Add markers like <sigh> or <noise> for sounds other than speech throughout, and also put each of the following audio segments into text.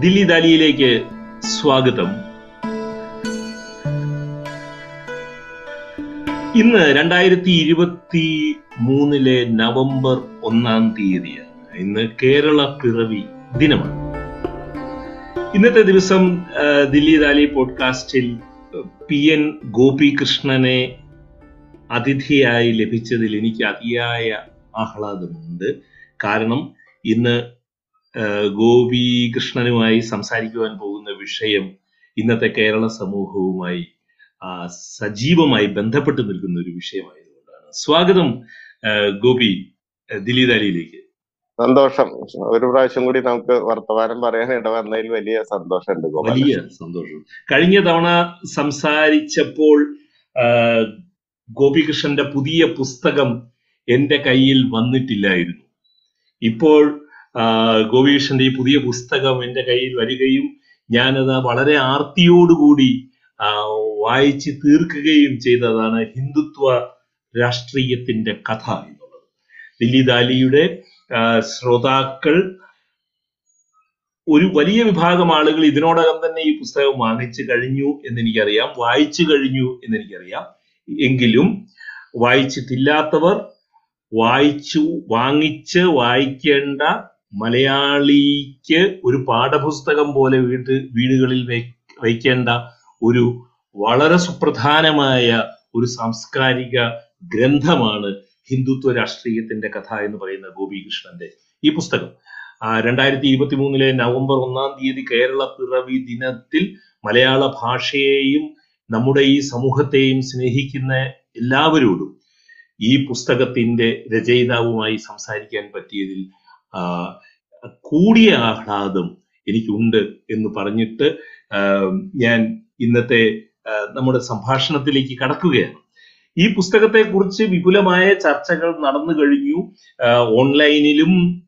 ദില്ലി ദാലിയിലേക്ക് സ്വാഗതം. ഇന്ന് രണ്ടായിരത്തി ഇരുപത്തി മൂന്നിലെ നവംബർ ഒന്നാം തീയതിയാണ് ഇന്ന് കേരള പിറവി ദിനമാണ്. ഇന്നത്തെ ദിവസം ദില്ലി ദാലി പോഡ്കാസ്റ്റിൽ പി എൻ ഗോപികൃഷ്ണനെ അതിഥിയായി ലഭിച്ചതിൽ എനിക്ക് അതിയായ ആഹ്ലാദമുണ്ട്. കാരണം ഇന്ന് ഗോപികൃഷ്ണനുമായി സംസാരിക്കുവാൻ പോകുന്ന വിഷയം ഇന്നത്തെ കേരള സമൂഹവുമായി സജീവമായി ബന്ധപ്പെട്ട് നിൽക്കുന്ന ഒരു വിഷയമായതുകൊണ്ടാണ്. സ്വാഗതം ഗോപി ദിലീദാലിയിലേക്ക് സന്തോഷം. ഒരു പ്രാവശ്യം കൂടി നമുക്ക് വർത്തമാനം പറയാൻ ഇടവന്നതിൽ വലിയ സന്തോഷമുണ്ട് വലിയ സന്തോഷം. കഴിഞ്ഞ തവണ സംസാരിച്ചപ്പോൾ ഗോപികൃഷ്ണന്റെ പുതിയ പുസ്തകം എന്റെ കയ്യിൽ വന്നിട്ടില്ലായിരുന്നു. ഇപ്പോൾ ആ, ഗോപികൃഷ്ണന്റെ ഈ പുതിയ പുസ്തകം എന്റെ കയ്യിൽ വരികയും ഞാനത് വളരെ ആർത്തിയോടുകൂടി വായിച്ച് തീർക്കുകയും ചെയ്തതാണ് ഹിന്ദുത്വ രാഷ്ട്രീയത്തിന്റെ കഥ എന്നുള്ളത്. ദില്ലി ദാലിയുടെ ശ്രോതാക്കൾ ഒരു വലിയ വിഭാഗം ആളുകൾ ഇതിനോടകം തന്നെ ഈ പുസ്തകം വാങ്ങിച്ചു കഴിഞ്ഞു എന്ന് എനിക്കറിയാം വായിച്ചു കഴിഞ്ഞു എന്ന് എനിക്കറിയാം എങ്കിലും വായിച്ചിട്ടില്ലാത്തവർ വായിച്ചു വാങ്ങിച്ച് വായിക്കേണ്ട മലയാളിക്ക് ഒരു പാഠപുസ്തകം പോലെ വീട്ട് വീടുകളിൽ വയ്ക്കേണ്ട ഒരു വളരെ സുപ്രധാനമായ ഒരു സാംസ്കാരിക ഗ്രന്ഥമാണ് ഹിന്ദുത്വ രാഷ്ട്രീയത്തിന്റെ കഥ എന്ന് പറയുന്ന ഗോപികൃഷ്ണന്റെ ഈ പുസ്തകം. രണ്ടായിരത്തി ഇരുപത്തി മൂന്നിലെ നവംബർ ഒന്നാം തീയതി കേരള പിറവി ദിനത്തിൽ മലയാള ഭാഷയെയും നമ്മുടെ ഈ സമൂഹത്തെയും സ്നേഹിക്കുന്ന എല്ലാവരോടും ഈ പുസ്തകത്തിന്റെ രചയിതാവുമായി സംസാരിക്കാൻ പറ്റിയതിൽ കൂടിയ ആഹ്ലാദം എനിക്കുണ്ട് എന്ന് പറഞ്ഞിട്ട് ഞാൻ ഇന്നത്തെ നമ്മുടെ സംഭാഷണത്തിലേക്ക് കടക്കുകയാണ്. ഈ പുസ്തകത്തെ കുറിച്ച് വിപുലമായ ചർച്ചകൾ നടന്നു കഴിഞ്ഞു. ഓൺലൈനിലും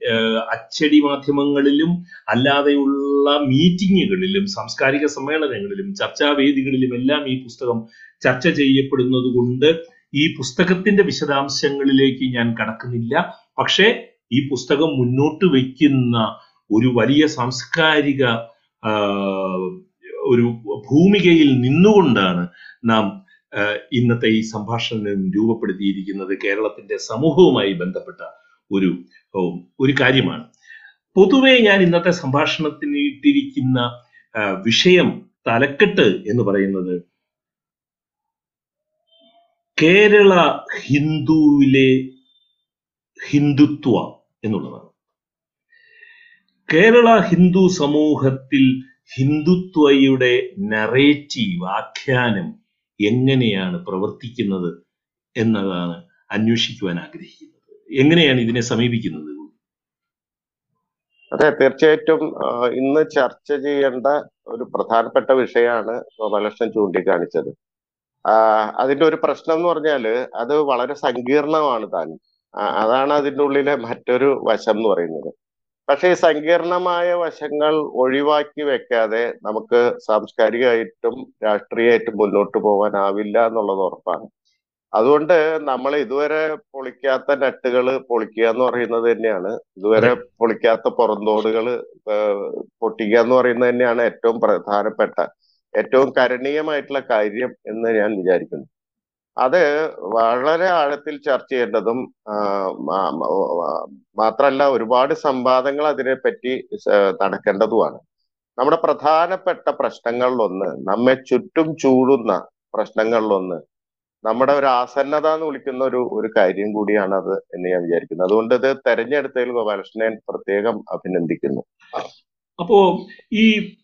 അച്ചടി മാധ്യമങ്ങളിലും അല്ലാതെയുള്ള മീറ്റിങ്ങുകളിലും സാംസ്കാരിക സമ്മേളനങ്ങളിലും ചർച്ചാവേദികളിലും എല്ലാം ഈ പുസ്തകം ചർച്ച ചെയ്യപ്പെടുന്നത് കൊണ്ട് ഈ പുസ്തകത്തിന്റെ വിശദാംശങ്ങളിലേക്ക് ഞാൻ കടക്കുന്നില്ല. പക്ഷേ ഈ പുസ്തകം മുന്നോട്ട് വയ്ക്കുന്ന ഒരു വലിയ സാംസ്കാരിക ഒരു ഭൂമികയിൽ നിന്നുകൊണ്ടാണ് നാം ഇന്നത്തെ ഈ സംഭാഷണം രൂപപ്പെടുത്തിയിരിക്കുന്നത് കേരളത്തിന്റെ സമൂഹവുമായി ബന്ധപ്പെട്ട ഒരു ഒരു കാര്യമാണ്. പൊതുവെ ഞാൻ ഇന്നത്തെ സംഭാഷണത്തിന് ഇട്ടിരിക്കുന്ന വിഷയം തലക്കെട്ട് എന്ന് പറയുന്നത് കേരള ഹിന്ദുവിലെ ഹിന്ദുത്വ എന്നുള്ളതാണ്. കേരള ഹിന്ദു സമൂഹത്തിൽ ഹിന്ദുത്വയുടെ നറേറ്റീവ് ആഖ്യാനം എങ്ങനെയാണ് പ്രവർത്തിക്കുന്നത് എന്നതാണ് അന്വേഷിക്കുവാൻ ആഗ്രഹിക്കുന്നത്. എങ്ങനെയാണ് ഇതിനെ സമീപിക്കുന്നത്? അതെ തീർച്ചയായിട്ടും ഇന്ന് ചർച്ച ചെയ്യേണ്ട ഒരു പ്രധാനപ്പെട്ട വിഷയമാണ് ഗോപാലകൃഷ്ണൻ ചൂണ്ടിക്കാണിച്ചത്. അതിന്റെ ഒരു പ്രശ്നം എന്ന് പറഞ്ഞാൽ അത് വളരെ സങ്കീർണമാണ് താൻ അതാണ് അതിന്റെ ഉള്ളിലെ മറ്റൊരു വശം എന്ന് പറയുന്നത്. പക്ഷേ ഈ സങ്കീർണമായ വശങ്ങൾ ഒഴിവാക്കി വെക്കാതെ നമുക്ക് സാംസ്കാരികമായിട്ടും രാഷ്ട്രീയമായിട്ടും മുന്നോട്ട് പോകാനാവില്ല എന്നുള്ളത് ഉറപ്പാണ്. അതുകൊണ്ട് നമ്മൾ ഇതുവരെ പൊളിക്കാത്ത നട്ടുകൾ പൊളിക്കുക എന്ന് പറയുന്നത് തന്നെയാണ്. ഇതുവരെ പൊളിക്കാത്ത പുറന്തോടുകൾ പൊട്ടിക്കുക എന്ന് പറയുന്നത് തന്നെയാണ് ഏറ്റവും പ്രധാനപ്പെട്ട ഏറ്റവും കരണീയമായിട്ടുള്ള കാര്യം എന്ന് ഞാൻ വിചാരിക്കുന്നു. അത് വളരെ ആഴത്തിൽ ചർച്ച ചെയ്യേണ്ടതും ആ, മാ- മാ- മാത്രമല്ല ഒരുപാട് സംവാദങ്ങൾ അതിനെ പറ്റി നടക്കേണ്ടതുമാണ്. നമ്മുടെ പ്രധാനപ്പെട്ട പ്രശ്നങ്ങളിലൊന്ന് നമ്മെ ചുറ്റും ചൂടുന്ന പ്രശ്നങ്ങളിലൊന്ന് നമ്മുടെ ഒരു ആസന്നത എന്ന് വിളിക്കുന്ന ഒരു ഒരു കാര്യം കൂടിയാണ് അത് എന്ന് ഞാൻ വിചാരിക്കുന്നു. അതുകൊണ്ട് ഇത് തെരഞ്ഞെടുത്തതിൽ ഗോപാലകൃഷ്ണൻ പ്രത്യേകം അഭിനന്ദിക്കുന്നു. അപ്പോ ഈ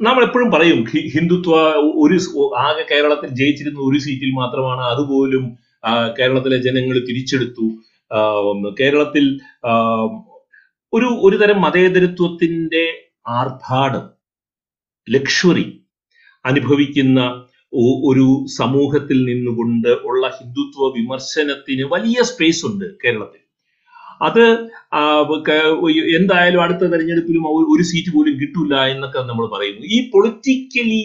നമ്മൾ എപ്പോഴും പറയും ഹിന്ദുത്വ ഒരു ആകെ കേരളത്തിൽ ജയിച്ചിരുന്ന ഒരു സീറ്റിൽ മാത്രമാണ്. അതുപോലും കേരളത്തിലെ ജനങ്ങൾ തിരിച്ചെടുത്തു. കേരളത്തിൽ ഒരു ഒരു തരം മതേതരത്വത്തിന്റെ ആർഭാടം ലക്ഷറി അനുഭവിക്കുന്ന ഒരു സമൂഹത്തിൽ നിന്നുകൊണ്ട് ഉള്ള ഹിന്ദുത്വ വിമർശനത്തിന് വലിയ സ്പേസ് ഉണ്ട് കേരളത്തിൽ. അത് എന്തായാലും അടുത്ത തെരഞ്ഞെടുപ്പിലും ഒരു സീറ്റ് പോലും കിട്ടില്ല എന്നൊക്കെ നമ്മൾ പറയുന്നു. ഈ പൊളിറ്റിക്കലി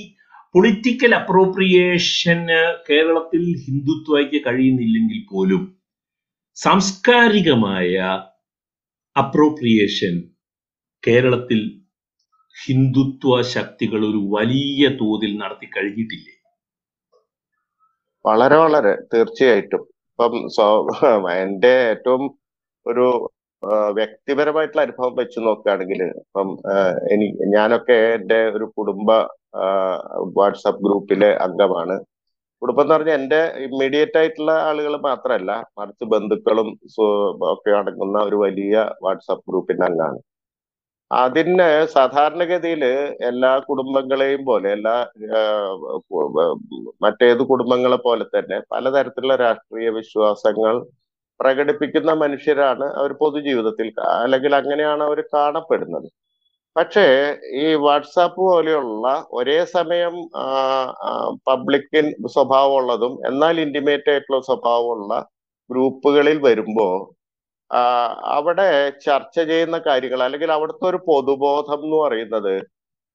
പൊളിറ്റിക്കൽ അപ്രോപ്രിയേഷന് കേരളത്തിൽ ഹിന്ദുത്വയ്ക്ക് കഴിയുന്നില്ലെങ്കിൽ പോലും സാംസ്കാരികമായ അപ്രോപ്രിയേഷൻ കേരളത്തിൽ ഹിന്ദുത്വ ശക്തികൾ ഒരു വലിയ തോതിൽ നടത്തി കഴിഞ്ഞിട്ടില്ലേ? വളരെ വളരെ തീർച്ചയായിട്ടും. ഇപ്പം എന്റെ ഏറ്റവും ഒരു വ്യക്തിപരമായിട്ടുള്ള അനുഭവം വെച്ച് നോക്കുകയാണെങ്കിൽ ഇപ്പം എനിക്ക് എനി ഞാനൊക്കെ എന്റെ ഒരു കുടുംബ വാട്സപ്പ് ഗ്രൂപ്പിലെ അംഗമാണ്. കുടുംബം എന്ന് പറഞ്ഞാൽ എന്റെ ഇമ്മീഡിയറ്റ് ആയിട്ടുള്ള ആളുകൾ മാത്രമല്ല മറിച്ച് ബന്ധുക്കളും ഒക്കെ അടങ്ങുന്ന ഒരു വലിയ വാട്സപ്പ് ഗ്രൂപ്പിന്റെ അംഗമാണ്. അതിന് സാധാരണഗതിയിൽ എല്ലാ കുടുംബങ്ങളെയും പോലെ എല്ലാ മറ്റേത് കുടുംബങ്ങളെ പോലെ തന്നെ പലതരത്തിലുള്ള രാഷ്ട്രീയ വിശ്വാസങ്ങൾ പ്രകടിപ്പിക്കുന്ന മനുഷ്യരാണ് അവർ പൊതുജീവിതത്തിൽ അല്ലെങ്കിൽ അങ്ങനെയാണ് അവർ കാണപ്പെടുന്നത്. പക്ഷേ ഈ വാട്സാപ്പ് പോലെയുള്ള ഒരേ സമയം പബ്ലിക്കിൻ സ്വഭാവമുള്ളതും എന്നാൽ ഇന്റിമേറ്റ് ആയിട്ടുള്ള സ്വഭാവമുള്ള ഗ്രൂപ്പുകളിൽ വരുമ്പോൾ അവിടെ ചർച്ച ചെയ്യുന്ന കാര്യങ്ങൾ അല്ലെങ്കിൽ അവിടുത്തെ ഒരു പൊതുബോധം എന്ന് പറയുന്നത്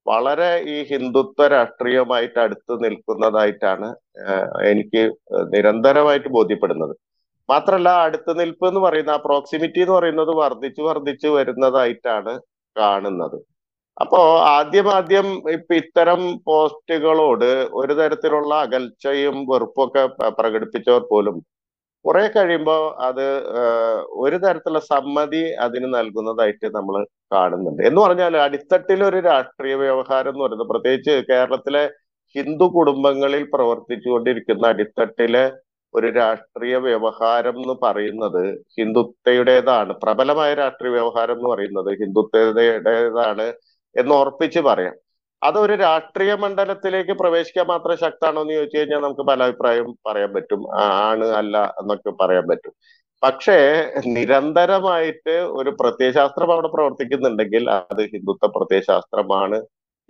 വളരെ ഈ ഹിന്ദുത്വ രാഷ്ട്രീയമായിട്ട് അടുത്ത് നിൽക്കുന്നതായിട്ടാണ് എനിക്ക് നിരന്തരമായിട്ട് ബോധ്യപ്പെടുന്നത്. മാത്രല്ല അടുത്ത് നിൽപ്പ് എന്ന് പറയുന്ന ആ പ്രോക്സിമിറ്റി എന്ന് പറയുന്നത് വർദ്ധിച്ചു വർദ്ധിച്ചു വരുന്നതായിട്ടാണ് കാണുന്നത്. അപ്പോ ആദ്യം ആദ്യം ഇപ്പൊ ഇത്തരം പോസ്റ്റുകളോട് ഒരു തരത്തിലുള്ള അകൽച്ചയും വെറുപ്പൊക്കെ പ്രകടിപ്പിച്ചവർ പോലും കുറെ കഴിയുമ്പോൾ അത് ഒരു തരത്തിലുള്ള സമ്മതി അതിന് നൽകുന്നതായിട്ട് നമ്മൾ കാണുന്നുണ്ട്. എന്ന് പറഞ്ഞാൽ അടിത്തട്ടിൽ ഒരു രാഷ്ട്രീയ വ്യവഹാരം എന്ന് പറയുന്നത് പ്രത്യേകിച്ച് കേരളത്തിലെ ഹിന്ദു കുടുംബങ്ങളിൽ പ്രവർത്തിച്ചുകൊണ്ടിരിക്കുന്ന അടിത്തട്ടിലെ ഒരു രാഷ്ട്രീയ വ്യവഹാരം എന്ന് പറയുന്നത് ഹിന്ദുത്വയുടേതാണ്. പ്രബലമായ രാഷ്ട്രീയ വ്യവഹാരം എന്ന് പറയുന്നത് ഹിന്ദുത്വയുടേതാണ് എന്ന് ഉറപ്പിച്ച് പറയാം. അതൊരു രാഷ്ട്രീയ മണ്ഡലത്തിലേക്ക് പ്രവേശിക്കാൻ മാത്രം ശക്താണോ എന്ന് ചോദിച്ചു കഴിഞ്ഞാൽ നമുക്ക് പല അഭിപ്രായം പറയാൻ പറ്റും. ആണ് അല്ല എന്നൊക്കെ പറയാൻ പറ്റും. പക്ഷേ നിരന്തരമായിട്ട് ഒരു പ്രത്യയശാസ്ത്രം അവിടെ പ്രവർത്തിക്കുന്നുണ്ടെങ്കിൽ അത് ഹിന്ദുത്വ പ്രത്യയശാസ്ത്രമാണ്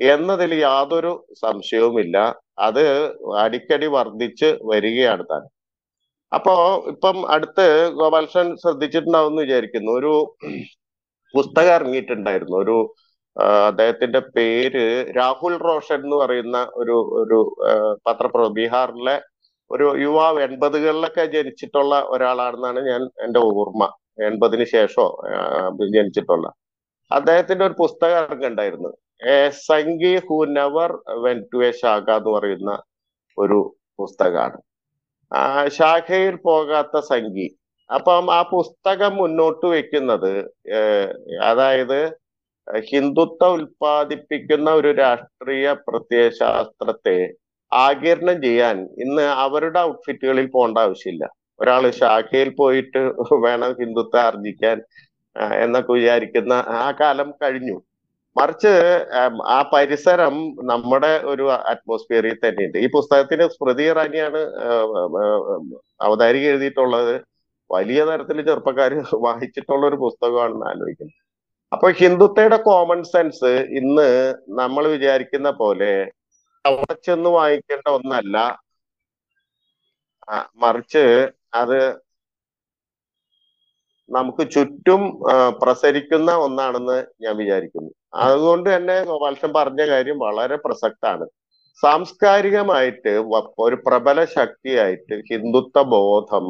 എന്നതിൽ യാതൊരു സംശയവുമില്ല. അത് അടിക്കടി വർദ്ധിച്ച് വരികയാണ് താൻ. അപ്പോ ഇപ്പം അടുത്ത് ഗോപാലകൃഷ്ണൻ ശ്രദ്ധിച്ചിട്ടുണ്ടാവും എന്ന് വിചാരിക്കുന്നു. ഒരു പുസ്തകം ഇറങ്ങിയിട്ടുണ്ടായിരുന്നു. ഒരു അദ്ദേഹത്തിന്റെ പേര് രാഹുൽ റോഷൻ എന്ന് പറയുന്ന ഒരു ഒരു പത്രപ്രവ ബീഹാറിലെ ഒരു യുവാവ് എൺപതുകളിലൊക്കെ ജനിച്ചിട്ടുള്ള ഒരാളാണെന്നാണ് ഞാൻ എന്റെ ഓർമ്മ. എൺപതിന് ശേഷമോ ജനിച്ചിട്ടുള്ള. അദ്ദേഹത്തിന്റെ ഒരു പുസ്തകം ഇറങ്ങുണ്ടായിരുന്നു a Sanghi who never went to a shakha എന്ന് പറയുന്ന ഒരു പുസ്തകമാണ്. ശാഖയിൽ പോകാത്ത സംഖി അപ്പം ആ പുസ്തകം മുന്നോട്ട് വെക്കുന്നത് അതായത് ഹിന്ദുത്വ ഉൽപ്പാദിപ്പിക്കുന്ന ഒരു രാഷ്ട്രീയ പ്രത്യയശാസ്ത്രത്തെ ആകിരണം ചെയ്യാൻ ഇന്ന് അവരുടെ ഔട്ട്ഫിറ്റുകളിൽ പോകേണ്ട ആവശ്യമില്ല. ഒരാൾ ശാഖയിൽ പോയിട്ട് വേണം ഹിന്ദുത്വം ആർജിക്കാൻ എന്നൊക്കെ വിചാരിക്കുന്ന ആ കാലം കഴിഞ്ഞു. മറിച്ച് ആ പരിസരം നമ്മുടെ ഒരു അറ്റ്മോസ്ഫിയറിൽ തന്നെയുണ്ട്. ഈ പുസ്തകത്തിന് സ്മൃതി ഇറാനിയാണ് അവതാരിക എഴുതിയിട്ടുള്ളത്. വലിയ തരത്തിൽ ചെറുപ്പക്കാർ <laughs> വായിച്ചിട്ടുള്ള ഒരു പുസ്തകമാണെന്ന് ആലോചിക്കുന്നത് അപ്പൊ ഹിന്ദുത്വയുടെ കോമൺ സെൻസ് ഇന്ന് നമ്മൾ വിചാരിക്കുന്ന പോലെ അവിടെ ചെന്ന് വാങ്ങിക്കേണ്ട ഒന്നല്ല. മറിച്ച് അത് നമുക്ക് ചുറ്റും പ്രസരിക്കുന്ന ഒന്നാണെന്ന് ഞാൻ വിചാരിക്കുന്നു. അതുകൊണ്ട് തന്നെ ഗോപാലകൃഷ്ണൻ പറഞ്ഞ കാര്യം വളരെ പ്രസക്താണ്. സാംസ്കാരികമായിട്ട് ഒരു പ്രബല ശക്തിയായിട്ട് ഹിന്ദുത്വ ബോധം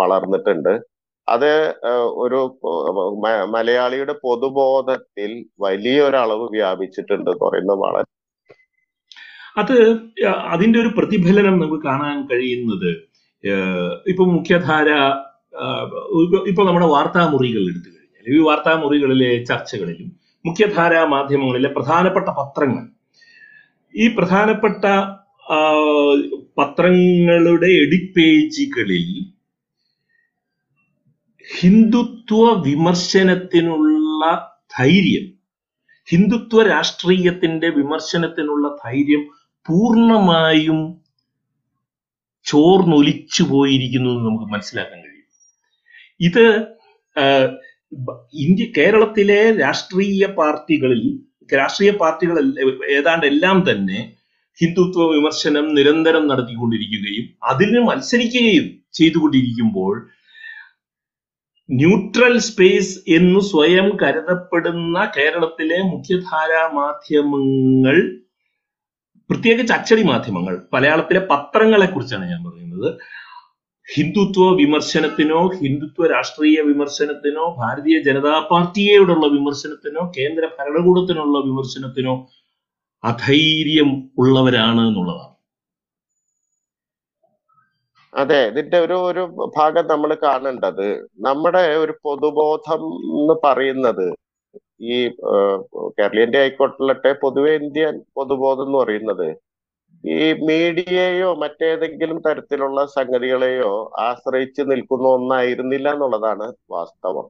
വളർന്നിട്ടുണ്ട്. അത് ഒരു മലയാളിയുടെ പൊതുബോധത്തിൽ വലിയൊരളവ് വ്യാപിച്ചിട്ടുണ്ട് പറയുന്നത് വളരെ അത് അതിന്റെ ഒരു പ്രതിഫലനം നമുക്ക് കാണാൻ കഴിയുന്നത് ഇപ്പൊ മുഖ്യധാര ആ, ഇപ്പൊ- വാർത്താ നമ്മുടെ വാർത്താമുറികൾ എടുത്തു കഴിഞ്ഞാൽ ഈ വാർത്താ മുറികളിലെ ചർച്ചകളിലും മുഖ്യധാരാ മാധ്യമങ്ങളിലെ പ്രധാനപ്പെട്ട പത്രങ്ങൾ ഈ പ്രധാനപ്പെട്ട പത്രങ്ങളുടെ എഡിറ്റ് പേജുകളിൽ ഹിന്ദുത്വ വിമർശനത്തിനുള്ള ധൈര്യം ഹിന്ദുത്വ രാഷ്ട്രീയത്തിന്റെ വിമർശനത്തിനുള്ള ധൈര്യം പൂർണമായും ചോർന്നൊലിച്ചു പോയിരിക്കുന്നു എന്ന് നമുക്ക് മനസ്സിലാക്കാൻ കഴിയും. ഇത് ഇന്ത്യ കേരളത്തിലെ രാഷ്ട്രീയ പാർട്ടികളിൽ രാഷ്ട്രീയ പാർട്ടികൾ ഏതാണ്ട് എല്ലാം തന്നെ ഹിന്ദുത്വ വിമർശനം നിരന്തരം നടത്തിക്കൊണ്ടിരിക്കുകയും അതിന് മത്സരിക്കുകയും ചെയ്തുകൊണ്ടിരിക്കുമ്പോൾ ന്യൂട്രൽ സ്പേസ് എന്ന് സ്വയം കരുതപ്പെടുന്ന കേരളത്തിലെ മുഖ്യധാരാ മാധ്യമങ്ങൾ പ്രത്യേകിച്ച് അച്ചടി മാധ്യമങ്ങൾ മലയാളത്തിലെ പത്രങ്ങളെ കുറിച്ചാണ് ഞാൻ പറയുന്നത്. ഹിന്ദുത്വ വിമർശനത്തിനോ ഹിന്ദുത്വ രാഷ്ട്രീയ വിമർശനത്തിനോ ഭാരതീയ ജനതാ പാർട്ടിയോടുള്ള വിമർശനത്തിനോ കേന്ദ്ര ഭരണകൂടത്തിനുള്ള വിമർശനത്തിനോ അധൈര്യം ഉള്ളവരാണ് എന്നുള്ളതാണ്. അതെ ഇതിന്റെ ഒരു ഒരു ഭാഗം നമ്മൾ കാണേണ്ടത്. നമ്മുടെ ഒരു പൊതുബോധം എന്ന് പറയുന്നത് ഈ കേരളീയന്റെ ആയിക്കോട്ടെ പൊതുവെ ഇന്ത്യൻ പൊതുബോധം എന്ന് പറയുന്നത് ഈ മീഡിയയോ മറ്റേതെങ്കിലും തരത്തിലുള്ള സംഗതികളെയോ ആശ്രയിച്ച് നിൽക്കുന്ന ഒന്നായിരുന്നില്ല എന്നുള്ളതാണ് വാസ്തവം.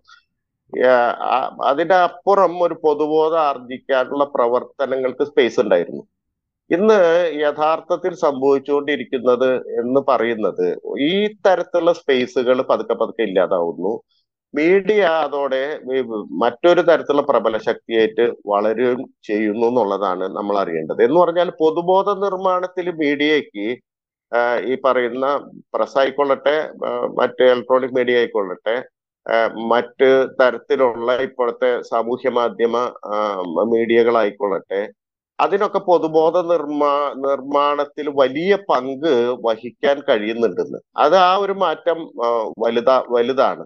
അതിന്റെ അപ്പുറം ഒരു പൊതുബോധം ആർജിക്കാനുള്ള പ്രവർത്തനങ്ങൾക്ക് സ്പേസ് ഉണ്ടായിരുന്നു. ഇന്ന് യഥാർത്ഥത്തിൽ സംഭവിച്ചുകൊണ്ടിരിക്കുന്നത് എന്ന് പറയുന്നത് ഈ തരത്തിലുള്ള സ്പേസുകൾ പതുക്കെ പതുക്കെ ഇല്ലാതാവുന്നു. മീഡിയ അതോടെ മറ്റൊരു തരത്തിലുള്ള പ്രബല ശക്തിയായിട്ട് വളരുകയും ചെയ്യുന്നു എന്നുള്ളതാണ് നമ്മൾ അറിയേണ്ടത്. എന്ന് പറഞ്ഞാൽ പൊതുബോധ നിർമ്മാണത്തിൽ മീഡിയയ്ക്ക് ഈ പറയുന്ന പ്രസ് ആയിക്കൊള്ളട്ടെ മറ്റ് ഇലക്ട്രോണിക് മീഡിയ ആയിക്കൊള്ളട്ടെ മറ്റ് തരത്തിലുള്ള ഇപ്പോഴത്തെ സാമൂഹ്യ മാധ്യമ മീഡിയകളായിക്കൊള്ളട്ടെ അതിനൊക്കെ പൊതുബോധ നിർമ്മാ നിർമ്മാണത്തിൽ വലിയ പങ്ക് വഹിക്കാൻ കഴിയുന്നുണ്ടെന്ന്. അത് ആ ഒരു മാറ്റം വലുതാ വലുതാണ്.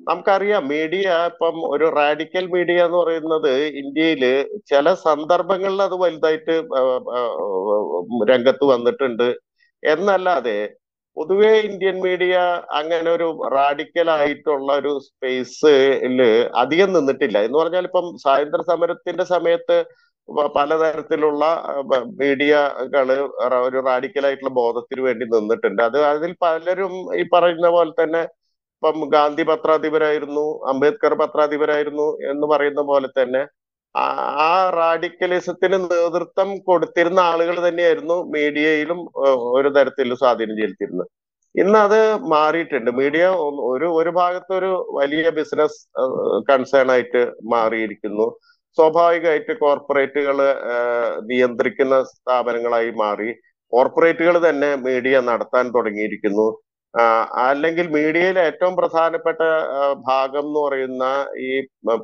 നമുക്കറിയാം മീഡിയ ഇപ്പം ഒരു റാഡിക്കൽ മീഡിയ എന്ന് പറയുന്നത് ഇന്ത്യയിൽ ചില സന്ദർഭങ്ങളിൽ അത് വലുതായിട്ട് രംഗത്ത് വന്നിട്ടുണ്ട്. എന്നല്ലാതെ പൊതുവെ ഇന്ത്യൻ മീഡിയ അങ്ങനെ ഒരു റാഡിക്കൽ ആയിട്ടുള്ള ഒരു സ്പേസിൽ അധികം നിന്നിട്ടില്ല. എന്ന് പറഞ്ഞാൽ ഇപ്പം സ്വാതന്ത്ര്യ സമരത്തിന്റെ സമയത്ത് പലതരത്തിലുള്ള മീഡിയകൾ ഒരു റാഡിക്കൽ ആയിട്ടുള്ള ബോധത്തിന് വേണ്ടി നിന്നിട്ടുണ്ട്. അത് അതിൽ പലരും ഈ പറയുന്ന പോലെ തന്നെ ഇപ്പം ഗാന്ധി പത്രാധിപരായിരുന്നു അംബേദ്കർ പത്രാധിപരായിരുന്നു എന്ന് പറയുന്ന പോലെ തന്നെ ആ റാഡിക്കലിസത്തിന് നേതൃത്വം കൊടുത്തിരുന്ന ആളുകൾ തന്നെയായിരുന്നു മീഡിയയിലും ഒരു തരത്തിൽ സ്വാധീനം ചെലുത്തിയിരുന്നത്. ഇന്ന് അത് മാറിയിട്ടുണ്ട്. മീഡിയ ഒരു ഒരു ഭാഗത്തൊരു വലിയ ബിസിനസ് കൺസേൺ ആയിട്ട് മാറിയിരിക്കുന്നു. സ്വാഭാവികമായിട്ട് കോർപ്പറേറ്റുകൾ നിയന്ത്രിക്കുന്ന സ്ഥാപനങ്ങളായി മാറി. കോർപ്പറേറ്റുകൾ തന്നെ മീഡിയ നടത്താൻ തുടങ്ങിയിരിക്കുന്നു. അല്ലെങ്കിൽ മീഡിയയിൽ ഏറ്റവും പ്രധാനപ്പെട്ട ഭാഗം എന്ന് പറയുന്ന ഈ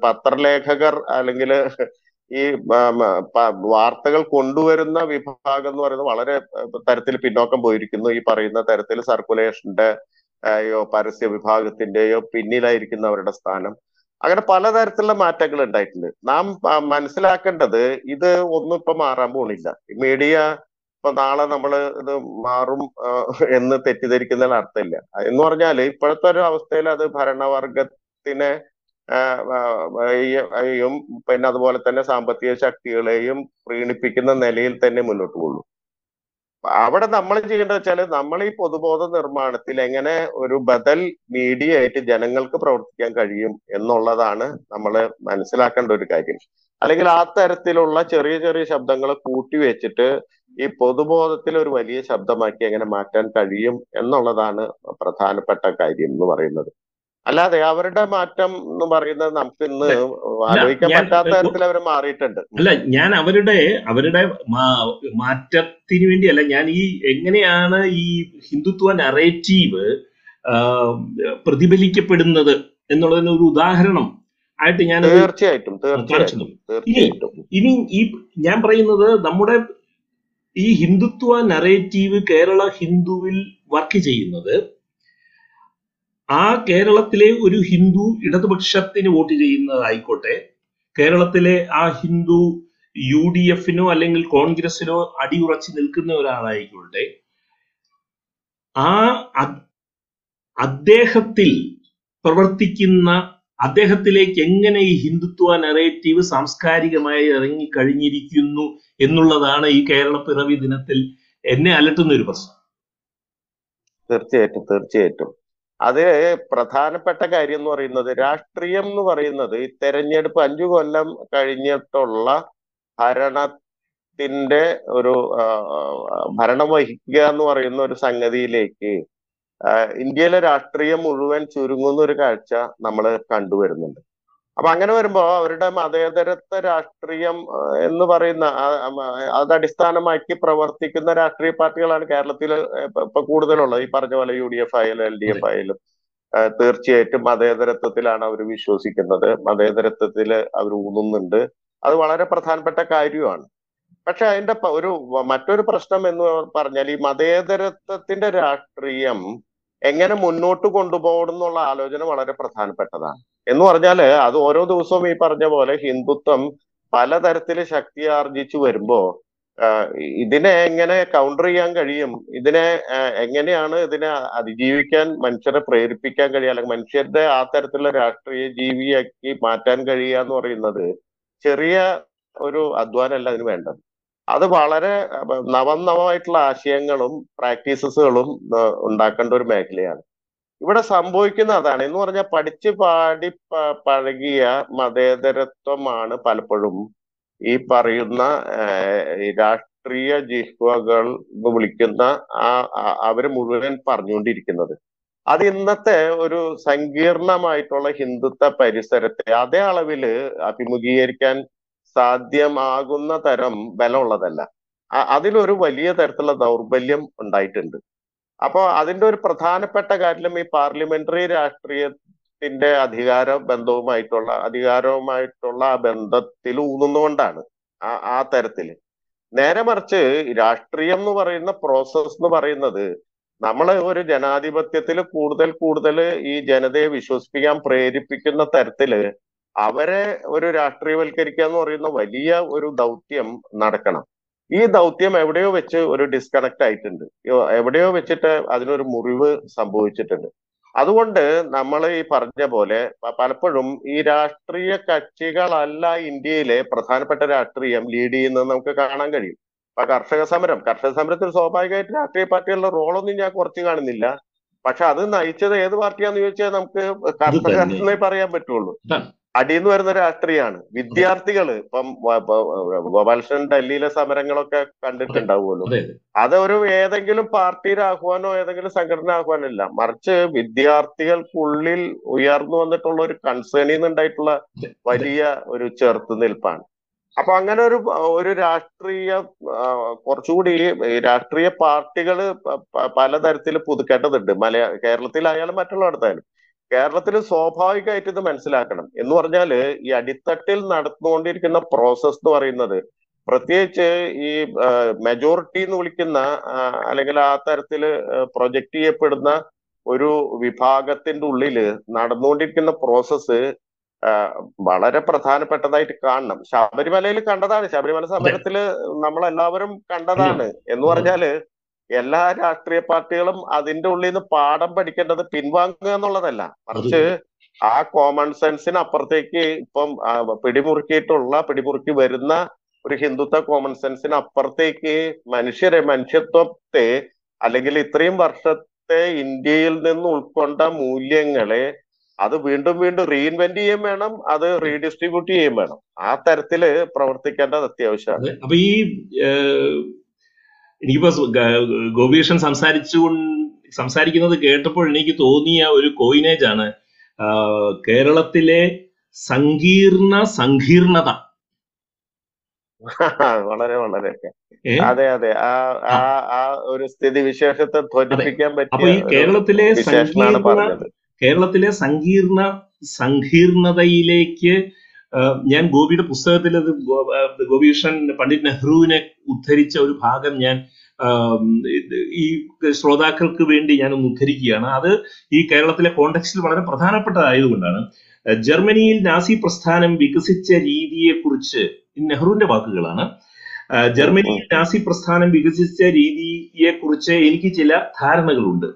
പത്രലേഖകർ അല്ലെങ്കിൽ ഈ വാർത്തകൾ കൊണ്ടുവരുന്ന വിഭാഗം എന്ന് പറയുന്നത് വളരെ തരത്തിൽ പിന്നോക്കം പോയിരിക്കുന്നു. ഈ പറയുന്ന തരത്തിൽ സർക്കുലേഷന്റെ യോ പരസ്യ വിഭാഗത്തിന്റെയോ പിന്നിലായിരിക്കുന്ന അവരുടെ സ്ഥാനം. അങ്ങനെ പലതരത്തിലുള്ള മാറ്റങ്ങൾ ഉണ്ടായിട്ടുണ്ട്. നാം മനസ്സിലാക്കേണ്ടത് ഇത് ഒന്നും ഇപ്പൊ മാറാൻ പോണില്ല. മീഡിയ ഇപ്പൊ നാളെ നമ്മൾ ഇത് മാറും എന്ന് തെറ്റിദ്ധരിക്കുന്നതിൽ അർത്ഥമില്ല. എന്ന് പറഞ്ഞാൽ ഇപ്പോഴത്തെ ഒരു അവസ്ഥയിൽ അത് ഭരണവർഗത്തിനെ യും പിന്നെ അതുപോലെ തന്നെ സാമ്പത്തിക ശക്തികളെയും പ്രീണിപ്പിക്കുന്ന നിലയിൽ തന്നെ മുന്നോട്ട് പോകുള്ളൂ. അവിടെ നമ്മൾ ചെയ്യേണ്ടത് വെച്ചാൽ നമ്മൾ ഈ പൊതുബോധ നിർമ്മാണത്തിൽ എങ്ങനെ ഒരു ബദൽ മീഡിയ ആയിട്ട് ജനങ്ങൾക്ക് പ്രവർത്തിക്കാൻ കഴിയും എന്നുള്ളതാണ് നമ്മൾ മനസ്സിലാക്കേണ്ട ഒരു കാര്യം. അല്ലെങ്കിൽ ആ തരത്തിലുള്ള ചെറിയ ചെറിയ ശബ്ദങ്ങൾ കൂട്ടി വെച്ചിട്ട് ഈ പൊതുബോധത്തിൽ ഒരു വലിയ ശബ്ദമാക്കി എങ്ങനെ മാറ്റാൻ കഴിയും എന്നുള്ളതാണ് പ്രധാനപ്പെട്ട കാര്യം എന്ന് പറയുന്നത്. അല്ലാതെ അവരുടെ മാറ്റം എന്ന് പറയുന്നത് നമുക്ക് ഇന്ന് ആലോചിക്കാൻ പറ്റാത്ത തരത്തിൽ അവർ മാറിയിട്ടുണ്ട്. അല്ല ഞാൻ അവരുടെ അവരുടെ മാറ്റത്തിന് വേണ്ടിയല്ല ഞാൻ ഈ എങ്ങനെയാണ് ഈ ഹിന്ദുത്വ നറേറ്റീവ് പ്രതിഫലിക്കപ്പെടുന്നത് എന്നുള്ളതിന് ഒരു ഉദാഹരണം ആയിട്ട് ഞാൻ തീർച്ചയായിട്ടും തീർച്ചയായിട്ടും. ഇനി ഈ ഞാൻ പറയുന്നത് നമ്മുടെ ഈ ഹിന്ദുത്വ നറേറ്റീവ് കേരള ഹിന്ദുവിൽ വർക്ക് ചെയ്യുന്നത് ആ കേരളത്തിലെ ഒരു ഹിന്ദു ഇടതുപക്ഷത്തിന് വോട്ട് ചെയ്യുന്നതായിക്കോട്ടെ. കേരളത്തിലെ ആ ഹിന്ദു യു ഡി എഫിനോ അല്ലെങ്കിൽ കോൺഗ്രസിനോ അടിയുറച്ച് നിൽക്കുന്ന ഒരാളായിക്കോട്ടെ. ആ അദ്ദേഹത്തിൽ പ്രവർത്തിക്കുന്ന അദ്ദേഹത്തിലേക്ക് എങ്ങനെ ഈ ഹിന്ദുത്വ നറേറ്റീവ് സാംസ്കാരികമായി ഇറങ്ങി കഴിഞ്ഞിരിക്കുന്നു എന്നുള്ളതാണ് ഈ കേരള പിറവി ദിനത്തിൽ എന്നെ അലട്ടുന്ന ഒരു പ്രശ്നം. തീർച്ചയായിട്ടും തീർച്ചയായിട്ടും. അത് പ്രധാനപ്പെട്ട കാര്യം എന്ന് പറയുന്നത് രാഷ്ട്രീയം എന്ന് പറയുന്നത് ഈ തെരഞ്ഞെടുപ്പ് അഞ്ചു കൊല്ലം കഴിഞ്ഞിട്ടുള്ള ഭരണത്തിന്റെ ഒരു ഭരണം വഹിക്കുക എന്ന് പറയുന്ന ഒരു സംഗതിയിലേക്ക് ഇന്ത്യയിലെ രാഷ്ട്രീയം മുഴുവൻ ചുരുങ്ങുന്ന ഒരു കാഴ്ച നമ്മൾ കണ്ടുവരുന്നുണ്ട് അപ്പൊ അങ്ങനെ വരുമ്പോ അവരുടെ മതേതരത്വ രാഷ്ട്രീയം എന്ന് പറയുന്ന അത് അടിസ്ഥാനമാക്കി പ്രവർത്തിക്കുന്ന രാഷ്ട്രീയ പാർട്ടികളാണ് കേരളത്തിൽ ഇപ്പൊ കൂടുതലുള്ളത്. ഈ പറഞ്ഞ പോലെ യു ഡി എഫ് ആയാലും എൽ ഡി എഫ് ആയാലും തീർച്ചയായിട്ടും മതേതരത്വത്തിലാണ് അവർ വിശ്വസിക്കുന്നത്. മതേതരത്വത്തിൽ അവർ ഊന്നുന്നുണ്ട്. അത് വളരെ പ്രധാനപ്പെട്ട കാര്യമാണ്. പക്ഷെ അതിന്റെ ഒരു മറ്റൊരു പ്രശ്നം എന്ന് പറഞ്ഞാൽ ഈ മതേതരത്വത്തിന്റെ രാഷ്ട്രീയം എങ്ങനെ മുന്നോട്ട് കൊണ്ടുപോകണം എന്നുള്ള ആലോചന വളരെ പ്രധാനപ്പെട്ടതാണ്. എന്ന് പറഞ്ഞാൽ അത് ഓരോ ദിവസവും ഈ പറഞ്ഞ പോലെ ഹിന്ദുത്വം പലതരത്തിൽ ശക്തി ആർജിച്ചു വരുമ്പോ ഇതിനെ എങ്ങനെ കൗണ്ടർ ചെയ്യാൻ കഴിയും ഇതിനെ എങ്ങനെയാണ് ഇതിനെ അതിജീവിക്കാൻ മനുഷ്യരെ പ്രേരിപ്പിക്കാൻ കഴിയുക അല്ലെങ്കിൽ മനുഷ്യരുടെ ആ തരത്തിലുള്ള രാഷ്ട്രീയ ജീവിയാക്കി മാറ്റാൻ കഴിയുക എന്ന് പറയുന്നത് ചെറിയ ഒരു അധ്വാനമല്ല അതിന് വേണ്ടത്. അത് വളരെ നവനവമായിട്ടുള്ള ആശയങ്ങളും പ്രാക്ടീസസുകളും ഉണ്ടാക്കേണ്ട ഒരു മേഖലയാണ്. ഇവിടെ സംഭവിക്കുന്ന അതാണ്. എന്ന് പറഞ്ഞാൽ പഠിച്ച് പാടി പഴകിയ മതേതരത്വമാണ് പലപ്പോഴും ഈ പറയുന്ന രാഷ്ട്രീയ ജിഹ്വകൾ എന്ന് വിളിക്കുന്ന ആ അവർ മുഴുവൻ പറഞ്ഞുകൊണ്ടിരിക്കുന്നത്. അത് ഇന്നത്തെ ഒരു സങ്കീർണമായിട്ടുള്ള ഹിന്ദുത്വ പരിസരത്തെ അതേ അളവിൽ അഭിമുഖീകരിക്കാൻ സാധ്യമാകുന്ന തരം ബലമുള്ളതല്ല. അതിലൊരു വലിയ തരത്തിലുള്ള ദൗർബല്യം ഉണ്ടായിട്ടുണ്ട്. അപ്പോൾ അതിന്റെ ഒരു പ്രധാനപ്പെട്ട കാര്യം ഈ പാർലമെന്ററി രാഷ്ട്രീയത്തിന്റെ അധികാര ബന്ധവുമായിട്ടുള്ള അധികാരവുമായിട്ടുള്ള ബന്ധത്തിൽ ഊന്നുന്നുകൊണ്ടാണ് ആ ആ തരത്തിൽ. നേരെ മറിച്ച് രാഷ്ട്രീയം എന്ന് പറയുന്ന പ്രോസസ് എന്ന് പറയുന്നത് നമ്മൾ ഒരു ജനാധിപത്യത്തിൽ കൂടുതൽ കൂടുതൽ ഈ ജനതയെ വിശ്വസിപ്പിക്കാൻ പ്രേരിപ്പിക്കുന്ന തരത്തിൽ അവരെ ഒരു രാഷ്ട്രീയവൽക്കരിക്കുക എന്ന് പറയുന്ന വലിയ ഒരു ദൗത്യം നടക്കണം. ഈ ദൗത്യം എവിടെയോ വെച്ച് ഒരു ഡിസ്കണക്ട് ആയിട്ടുണ്ട്. എവിടെയോ വെച്ചിട്ട് അതിനൊരു മുറിവ് സംഭവിച്ചിട്ടുണ്ട്. അതുകൊണ്ട് നമ്മൾ ഈ പറഞ്ഞ പോലെ പലപ്പോഴും ഈ രാഷ്ട്രീയ കക്ഷികളല്ല ഇന്ത്യയിലെ പ്രധാനപ്പെട്ട രാഷ്ട്രീയം ലീഡ് ചെയ്യുന്നത് നമുക്ക് കാണാൻ കഴിയും. ഇപ്പൊ കർഷക സമരം. കർഷക സമരത്തിൽ സ്വാഭാവികമായിട്ട് രാഷ്ട്രീയ പാർട്ടികളുടെ റോളൊന്നും ഞാൻ കുറച്ച് കാണുന്നില്ല. പക്ഷെ അത് നയിച്ചത് ഏത് പാർട്ടിയാന്ന് ചോദിച്ചാൽ നമുക്ക് കർഷക തന്നെ. എന്നേ പറയാൻ പറ്റുള്ളൂ. നിന്ന് വരുന്ന രാഷ്ട്രീയമാണ് വിദ്യാർത്ഥികൾ ഇപ്പം ഗോപാലകൃഷ്ണൻ ഡൽഹിയിലെ സമരങ്ങളൊക്കെ കണ്ടിട്ടുണ്ടാവുമല്ലോ. അതൊരു അതെ. ഏതെങ്കിലും പാർട്ടിയുടെ ആഹ്വാനോ ഏതെങ്കിലും സംഘടന ആഹ്വാനം ഇല്ല മറിച്ച് വിദ്യാർത്ഥികൾക്കുള്ളിൽ ഉയർന്നു വന്നിട്ടുള്ള ഒരു കൺസേണിൽ നിന്നുണ്ടായിട്ടുള്ള വലിയ ഒരു ചെറുത്തുനിൽപ്പാണ് അപ്പൊ അങ്ങനെ ഒരു ഒരു രാഷ്ട്രീയ കുറച്ചുകൂടി രാഷ്ട്രീയ പാർട്ടികൾ പലതരത്തിൽ പുതുക്കേണ്ടതുണ്ട്. മലയാ കേരളത്തിലായാലും മറ്റുള്ളിടത്തായാലും കേരളത്തിൽ സ്വാഭാവികമായിട്ട് ഇത് മനസ്സിലാക്കണം. എന്ന് പറഞ്ഞാൽ ഈ അടിത്തട്ടിൽ നടന്നുകൊണ്ടിരിക്കുന്ന പ്രോസസ് എന്ന് പറയുന്നത് പ്രത്യേകിച്ച് ഈ മെജോറിറ്റി എന്ന് വിളിക്കുന്ന അല്ലെങ്കിൽ ആ തരത്തിൽ പ്രൊജക്ട് ചെയ്യപ്പെടുന്ന ഒരു വിഭാഗത്തിന്റെ ഉള്ളിൽ നടന്നുകൊണ്ടിരിക്കുന്ന പ്രോസസ്സ് വളരെ പ്രധാനപ്പെട്ടതായിട്ട് കാണണം. ശബരിമലയിൽ കണ്ടതാണ്. ശബരിമല സമരത്തിൽ നമ്മളെല്ലാവരും കണ്ടതാണ്. എന്ന് പറഞ്ഞാൽ എല്ലാ രാഷ്ട്രീയ പാർട്ടികളും അതിന്റെ ഉള്ളിൽ നിന്ന് പാഠം പഠിക്കേണ്ടത് പിൻവാങ്ങുക എന്നുള്ളതല്ല. മറിച്ച് ആ കോമൺ സെൻസിന് അപ്പുറത്തേക്ക് ഇപ്പം പിടിമുറുക്കിയിട്ടുള്ള പിടിമുറുക്കി വരുന്ന ഒരു ഹിന്ദുത്വ കോമൺ സെൻസിന് അപ്പുറത്തേക്ക് മനുഷ്യരെ മനുഷ്യത്വത്തെ അല്ലെങ്കിൽ ഇത്രയും വർഷത്തെ ഇന്ത്യയിൽ നിന്ന് ഉൾക്കൊണ്ട മൂല്യങ്ങളെ അത് വീണ്ടും വീണ്ടും റീഇൻവെന്റ് ചെയ്യുകയും വേണം അത് റീഡിസ്ട്രിബ്യൂട്ട് ചെയ്യുകയും വേണം. ആ തരത്തിൽ പ്രവർത്തിക്കേണ്ടത് അത്യാവശ്യമാണ്. അതെ. അപ്പൊ ഈ എനിക്കിപ്പോ ഗോപികൃഷ്ണൻ സംസാരിച്ചു സംസാരിക്കുന്നത് കേട്ടപ്പോൾ എനിക്ക് തോന്നിയ ഒരു കോയിനേജ് ആണ്. കേരളത്തിലെ സങ്കീർണ സങ്കീർണത. <laughs> വളരെ വളരെ. അതെ അതെ. ആ ആ, ഒരു സ്ഥിതി വിശേഷത്തെ ധ്വനിപ്പിക്കാൻ പറ്റിയ ഈ കേരളത്തിലെ കേരളത്തിലെ സങ്കീർണ സങ്കീർണതയിലേക്ക് ഞാൻ ഗോപിയുടെ പുസ്തകത്തിൽ അത് ഗോപികൃഷ്ണൻ പണ്ഡിറ്റ് നെഹ്റുവിനെ ഉദ്ധരിച്ച ഒരു ഭാഗം ഞാൻ ഈ ശ്രോതാക്കൾക്ക് വേണ്ടി ഞാൻ ഒന്ന് ഉദ്ധരിക്കുകയാണ്. അത് ഈ കേരളത്തിലെ കോണ്ടെക്സ്റ്റിൽ വളരെ പ്രധാനപ്പെട്ടതായതുകൊണ്ടാണ്. ജർമ്മനിയിൽ നാസി പ്രസ്ഥാനം വികസിച്ച രീതിയെക്കുറിച്ച് നെഹ്റുവിന്റെ വാക്കുകളാണ്. ജർമ്മനിയിൽ നാസി പ്രസ്ഥാനം വികസിച്ച രീതിയെക്കുറിച്ച് എനിക്ക് ചില ധാരണകളുണ്ട്.